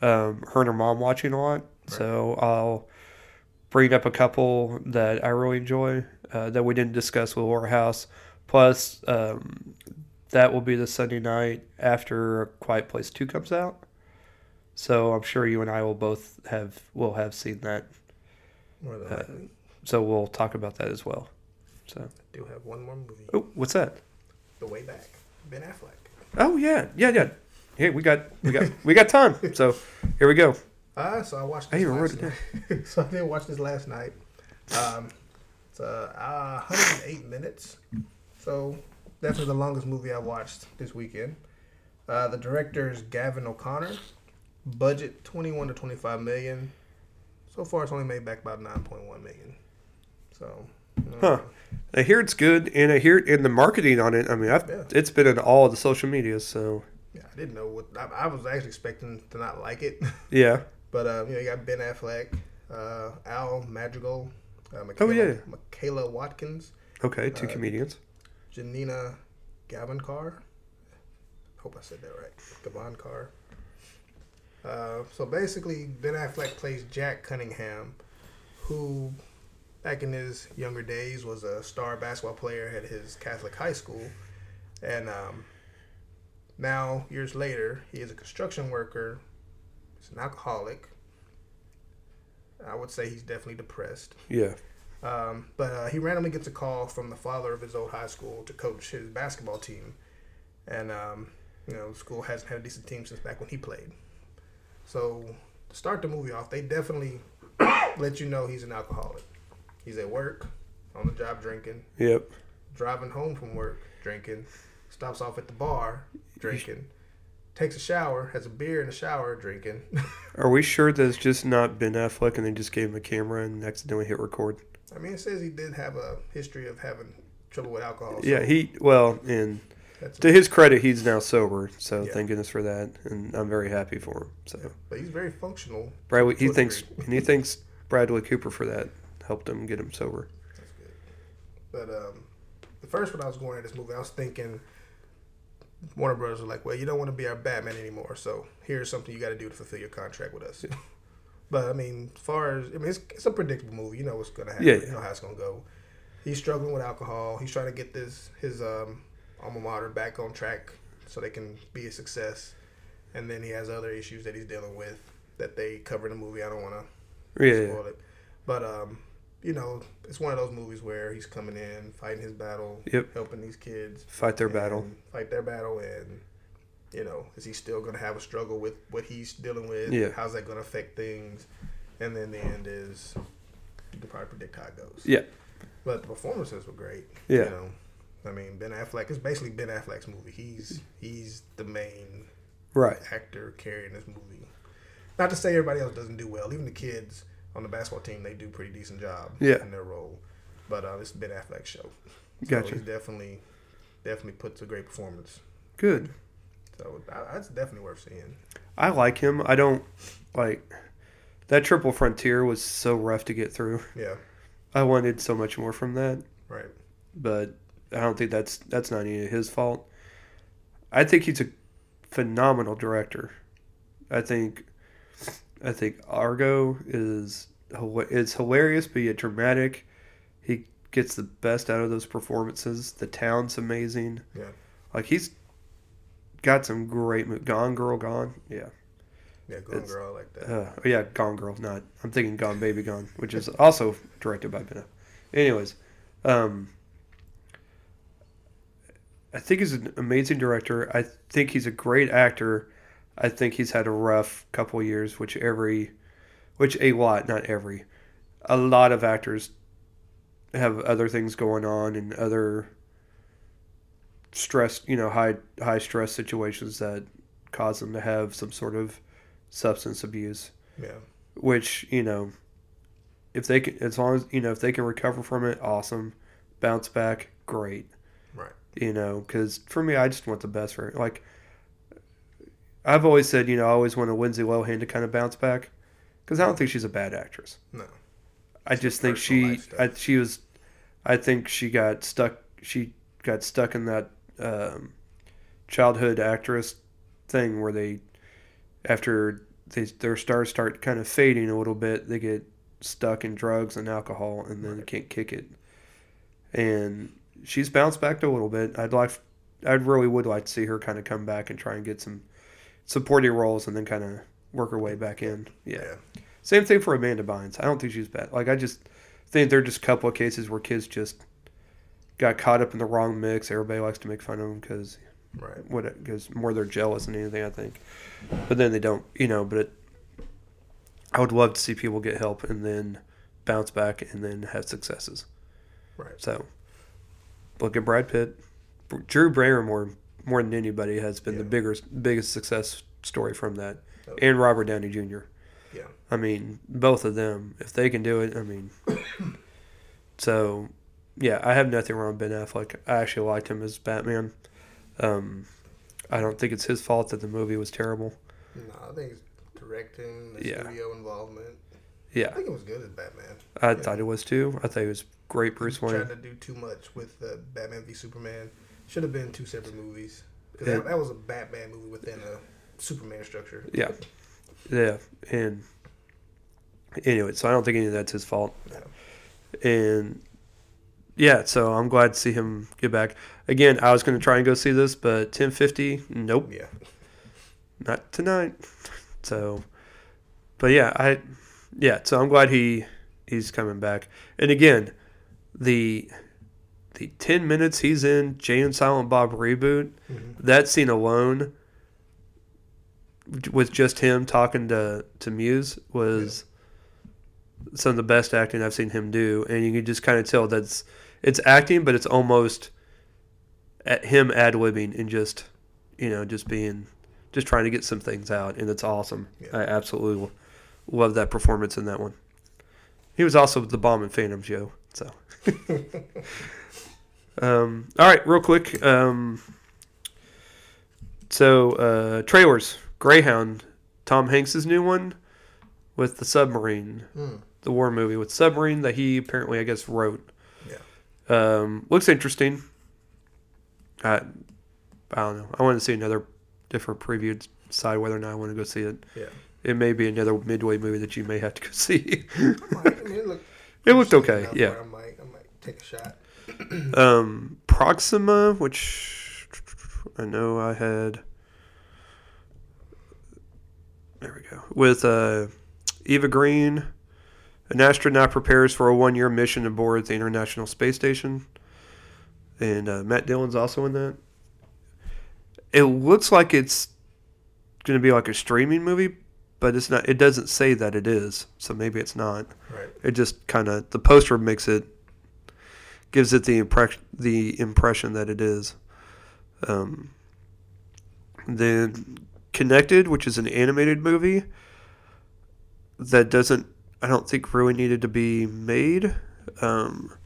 um, her and her mom watching a lot. So I'll bring up a couple that I really enjoy uh, that we didn't discuss with Laura House. Plus, um, that will be the Sunday night after Quiet Place Two comes out. So I'm sure you and I will both have will have seen that. More than Uh, likely. So we'll talk about that as well. So I do have one more movie. oh, what's that? The Way Back. Ben Affleck. Oh yeah, yeah, yeah. Hey, we got we got we got time. [LAUGHS] So here we go. Uh, so I watched this wrote last night. [LAUGHS] so I did watch this last night. Um, it's uh, uh, 108 minutes. So definitely the longest movie I watched this weekend. Uh, the director is Gavin O'Connor. Budget 21 to 25 million. So far, it's only made back about 9.1 million. So, uh, Huh. I hear it's good, and I hear in the marketing on it. I mean, I've, Yeah. it's been in all the social media. So yeah, I didn't know what I, I was actually expecting to not like it. [LAUGHS] yeah, But um, you know, you got Ben Affleck, uh, Al Madrigal, uh, Oh, Michaela, yeah. Michaela Watkins, okay, two Uh, comedians. Janina Gavankar. Hope I said that right. Gavankar. Uh, so basically, Ben Affleck plays Jack Cunningham, who, back in his younger days, was a star basketball player at his Catholic high school, and um, now years later, he is a construction worker. He's an alcoholic. I would say he's definitely depressed. Yeah, Um, but uh, he randomly gets a call from the father of his old high school to coach his basketball team, and um, you know, the school hasn't had a decent team since back when he played. So to start the movie off, they definitely [COUGHS] let you know he's an alcoholic. He's at work, on the job drinking, yep. driving home from work drinking, stops off at the bar drinking, takes a shower, has a beer in the shower drinking. [LAUGHS] Are we sure that it's just not Ben Affleck and they just gave him a camera and accidentally hit record? I mean, it says he did have a history of having trouble with alcohol. so Yeah, he well, and to his credit, he's now sober. So Yeah. thank goodness for that, and I'm very happy for him. So But he's very functional. Bradley, he thinks, and he thinks Bradley Cooper for that helped him get him sober. That's good. But um, the first when I was going at this movie, I was thinking Warner Brothers was like, "Well, you don't want to be our Batman anymore, so here's something you got to do to fulfill your contract with us." but I mean, as far as I mean, it's, it's a predictable movie. You know what's gonna happen. Yeah, yeah. You know how it's gonna go. He's struggling with alcohol. He's trying to get this his um, alma mater back on track so they can be a success. And then he has other issues that he's dealing with that they cover in the movie. I don't want to yeah. spoil it. But um, you know, it's one of those movies where he's coming in, fighting his battle, Yep. helping these kids fight their battle. fight their battle, and you know, is he still going to have a struggle with what he's dealing with? Yeah. How's that going to affect things? And then the end is you can probably predict how it goes. Yeah. But the performances were great. Yeah. You know, I mean, Ben Affleck is basically Ben Affleck's movie. He's he's the main Right. actor carrying this movie. Not to say everybody else doesn't do well. Even the kids on the basketball team, they do pretty decent job Yeah. in their role. But uh, it's Ben Affleck's show. So Gotcha. He's definitely definitely puts a great performance. Good. So that's definitely worth seeing. I like him. I don't like that triple frontier was so rough to get through. Yeah. I wanted so much more from that, Right. but I don't think that's that's not any of his fault. I think he's a phenomenal director. I think I think Argo is it's hilarious, but yet dramatic. He gets the best out of those performances. The town's amazing. Yeah. Like he's got some great mo- Gone Girl Gone. Yeah. Yeah. Gone It's- Girl I like that. Uh, yeah, Gone Girl, not. I'm thinking Gone Baby Gone, which is [LAUGHS] also directed by Ben. Anyways, um, I think he's an amazing director. I think he's a great actor. I think he's had a rough couple years, which every, which a lot, not every, a lot of actors have other things going on and other stress, you know, high high stress situations that cause them to have some sort of substance abuse yeah. which you know if they can as long as you know if they can recover from it awesome bounce back great Right. you know because for me i just want the best for like i've always said you know i always want a lindsay lohan to kind of bounce back because i don't think she's a bad actress No. i just think she. I, she was i think she got stuck she got stuck in that um, childhood actress thing where they after they, their stars start kind of fading a little bit they get stuck in drugs and alcohol and then Right. can't kick it and she's bounced back a little bit i'd like i really would like to see her kind of come back and try and get some supporting roles and then kind of work her way back in yeah Yeah. same thing for Amanda Bynes. I don't think she's bad. Like I just think there are just a couple of cases where kids just got caught up in the wrong mix. Everybody likes to make fun of them because Right. what because more they're jealous than anything. I think, but then they don't. You know, but it, I would love to see people get help and then bounce back and then have successes. Right. So look at Brad Pitt, Drew Barrymore more than anybody has been the Yeah. biggest biggest success story from that, Oh. and Robert Downey Jr. Yeah. I mean, both of them, if they can do it, I mean. [COUGHS] so, yeah, I have nothing wrong with Ben Affleck. I actually liked him as Batman. Um, I don't think it's his fault that the movie was terrible. No, I think it's directing, the Yeah. studio involvement. Yeah, I think it was good as Batman. I Yeah. thought it was too. I thought he was great Bruce Wayne. Tried to do too much with uh, Batman v Superman. Should have been two separate movies. 'Cause Yeah. that, that was a Batman movie within a Superman structure. Yeah, yeah, and anyway, so I don't think any of that's his fault. And yeah, so I'm glad to see him get back. Again, I was going to try and go see this, but 1050, nope. Yeah. not tonight. So, but yeah, I, yeah, so I'm glad he he's coming back. And again, the the ten minutes he's in Jay and Silent Bob reboot, Mhm. that scene alone, with just him talking to to Mewes, was some of the best acting I've seen him do. And you can just kind of tell that's it's acting, but it's almost at him ad libbing and just you know just being just trying to get some things out, and it's awesome. Yeah. I absolutely love that performance in that one. He was also the bomb in Phantom Joe. So, [LAUGHS] um, all right, real quick. Um, so uh, trailers, Greyhound, Tom Hanks's new one with the submarine, Mm. the war movie with submarine that he apparently I guess wrote. Yeah. Um, looks interesting. I, I don't know. I want to see another different preview to decide whether or not I want to go see it. Yeah. It may be another midway movie that you may have to go [LAUGHS] see. I might. I mean, it looked, It looked okay, yeah. I might, I might take a shot. [CLEARS THROAT] um, Proxima, which I know I had. There we go. With uh, Eva Green, an astronaut prepares for a one year mission aboard the International Space Station. And uh, Matt Dillon's also in that. It looks like it's going to be like a streaming movie, but it's not. It doesn't say that it is, so maybe it's not. Right. It just kind of the poster makes it gives it the impression the impression that it is. Um, then Connected, which is an animated movie that doesn't. I don't think really needed to be made. Um,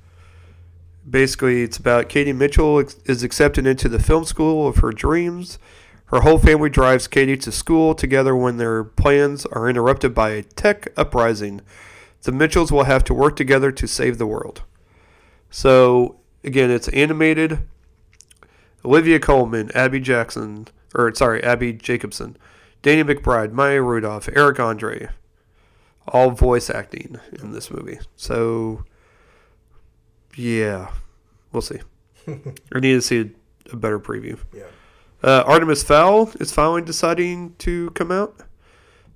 basically, it's about Katie Mitchell is accepted into the film school of her dreams. Her whole family drives Katie to school together when their plans are interrupted by a tech uprising. The Mitchells will have to work together to save the world. So, again, it's animated. Olivia Colman, Abby Jackson, or sorry, Abbi Jacobson, Danny McBride, Maya Rudolph, Eric Andre, all voice acting in this movie. So, yeah, we'll see. [LAUGHS] I need to see a better preview. Yeah. Uh, Artemis Fowl is finally deciding to come out.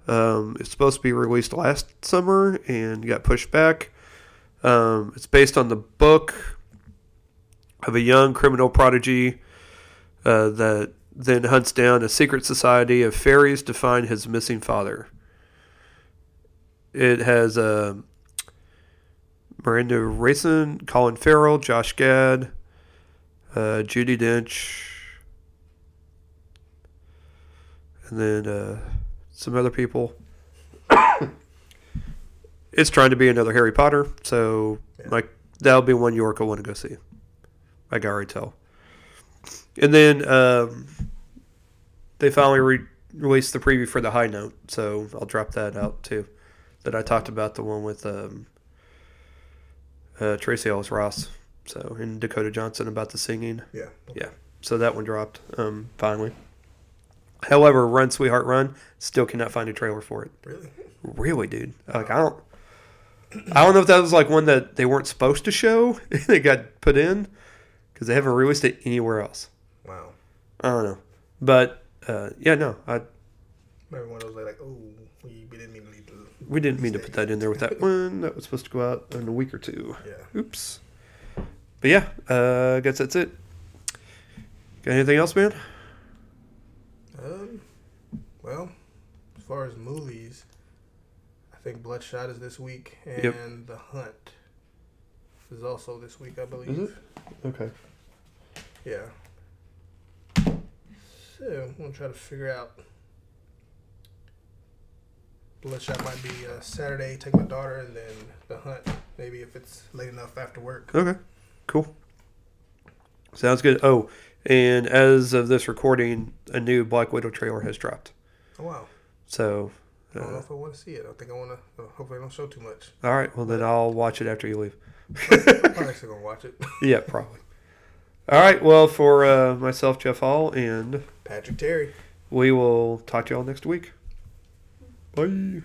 Um, it's supposed to be released last summer and got pushed back. Um, it's based on the book of a young criminal prodigy uh, that then hunts down a secret society of fairies to find his missing father. It has uh, Miranda Raison, Colin Farrell, Josh Gad, uh, Judi Dench, and then uh, some other people. [COUGHS] it's trying to be another Harry Potter, so Yeah. like that'll be one York will want to go see. I can already tell. And then um, they finally re- released the preview for the High Note, so I'll drop that out too. That I talked about the one with um, uh, Tracee Ellis Ross, so and Dakota Johnson about the singing. Yeah. Yeah. So that one dropped um, finally. However, Run Sweetheart Run still cannot find a trailer for it. Really? Really, dude. Like I don't. I don't know if that was like one that they weren't supposed to show. [LAUGHS] they got put in because they haven't released it anywhere else. Wow. I don't know, but uh, yeah, no, I Maybe one of those like, oh, we, we didn't mean to leave the. we didn't mean to put that in there with that [LAUGHS] one that was supposed to go out in a week or two. Yeah. Oops. But yeah, uh, I guess that's it. Got anything else, man? Um. Well, as far as movies, think Bloodshot is this week, and Yep. The Hunt is also this week, I believe. Is it? Okay. Yeah. So I'm gonna try to figure out. Bloodshot might be uh, Saturday. Take my daughter, and then The Hunt. Maybe if it's late enough after work. Okay. Cool. Sounds good. Oh, and as of this recording, a new Black Widow trailer has dropped. Oh wow. So, I don't know uh, if I want to see it. I think I want to. Uh, hopefully, I don't show too much. all right. Well, then I'll watch it after you leave. [LAUGHS] I'm probably still gonna watch it. [LAUGHS] Yeah, probably. All right. Well, for uh, myself, Jeff Hall, and Patrick Terry. we will talk to y'all next week. Bye.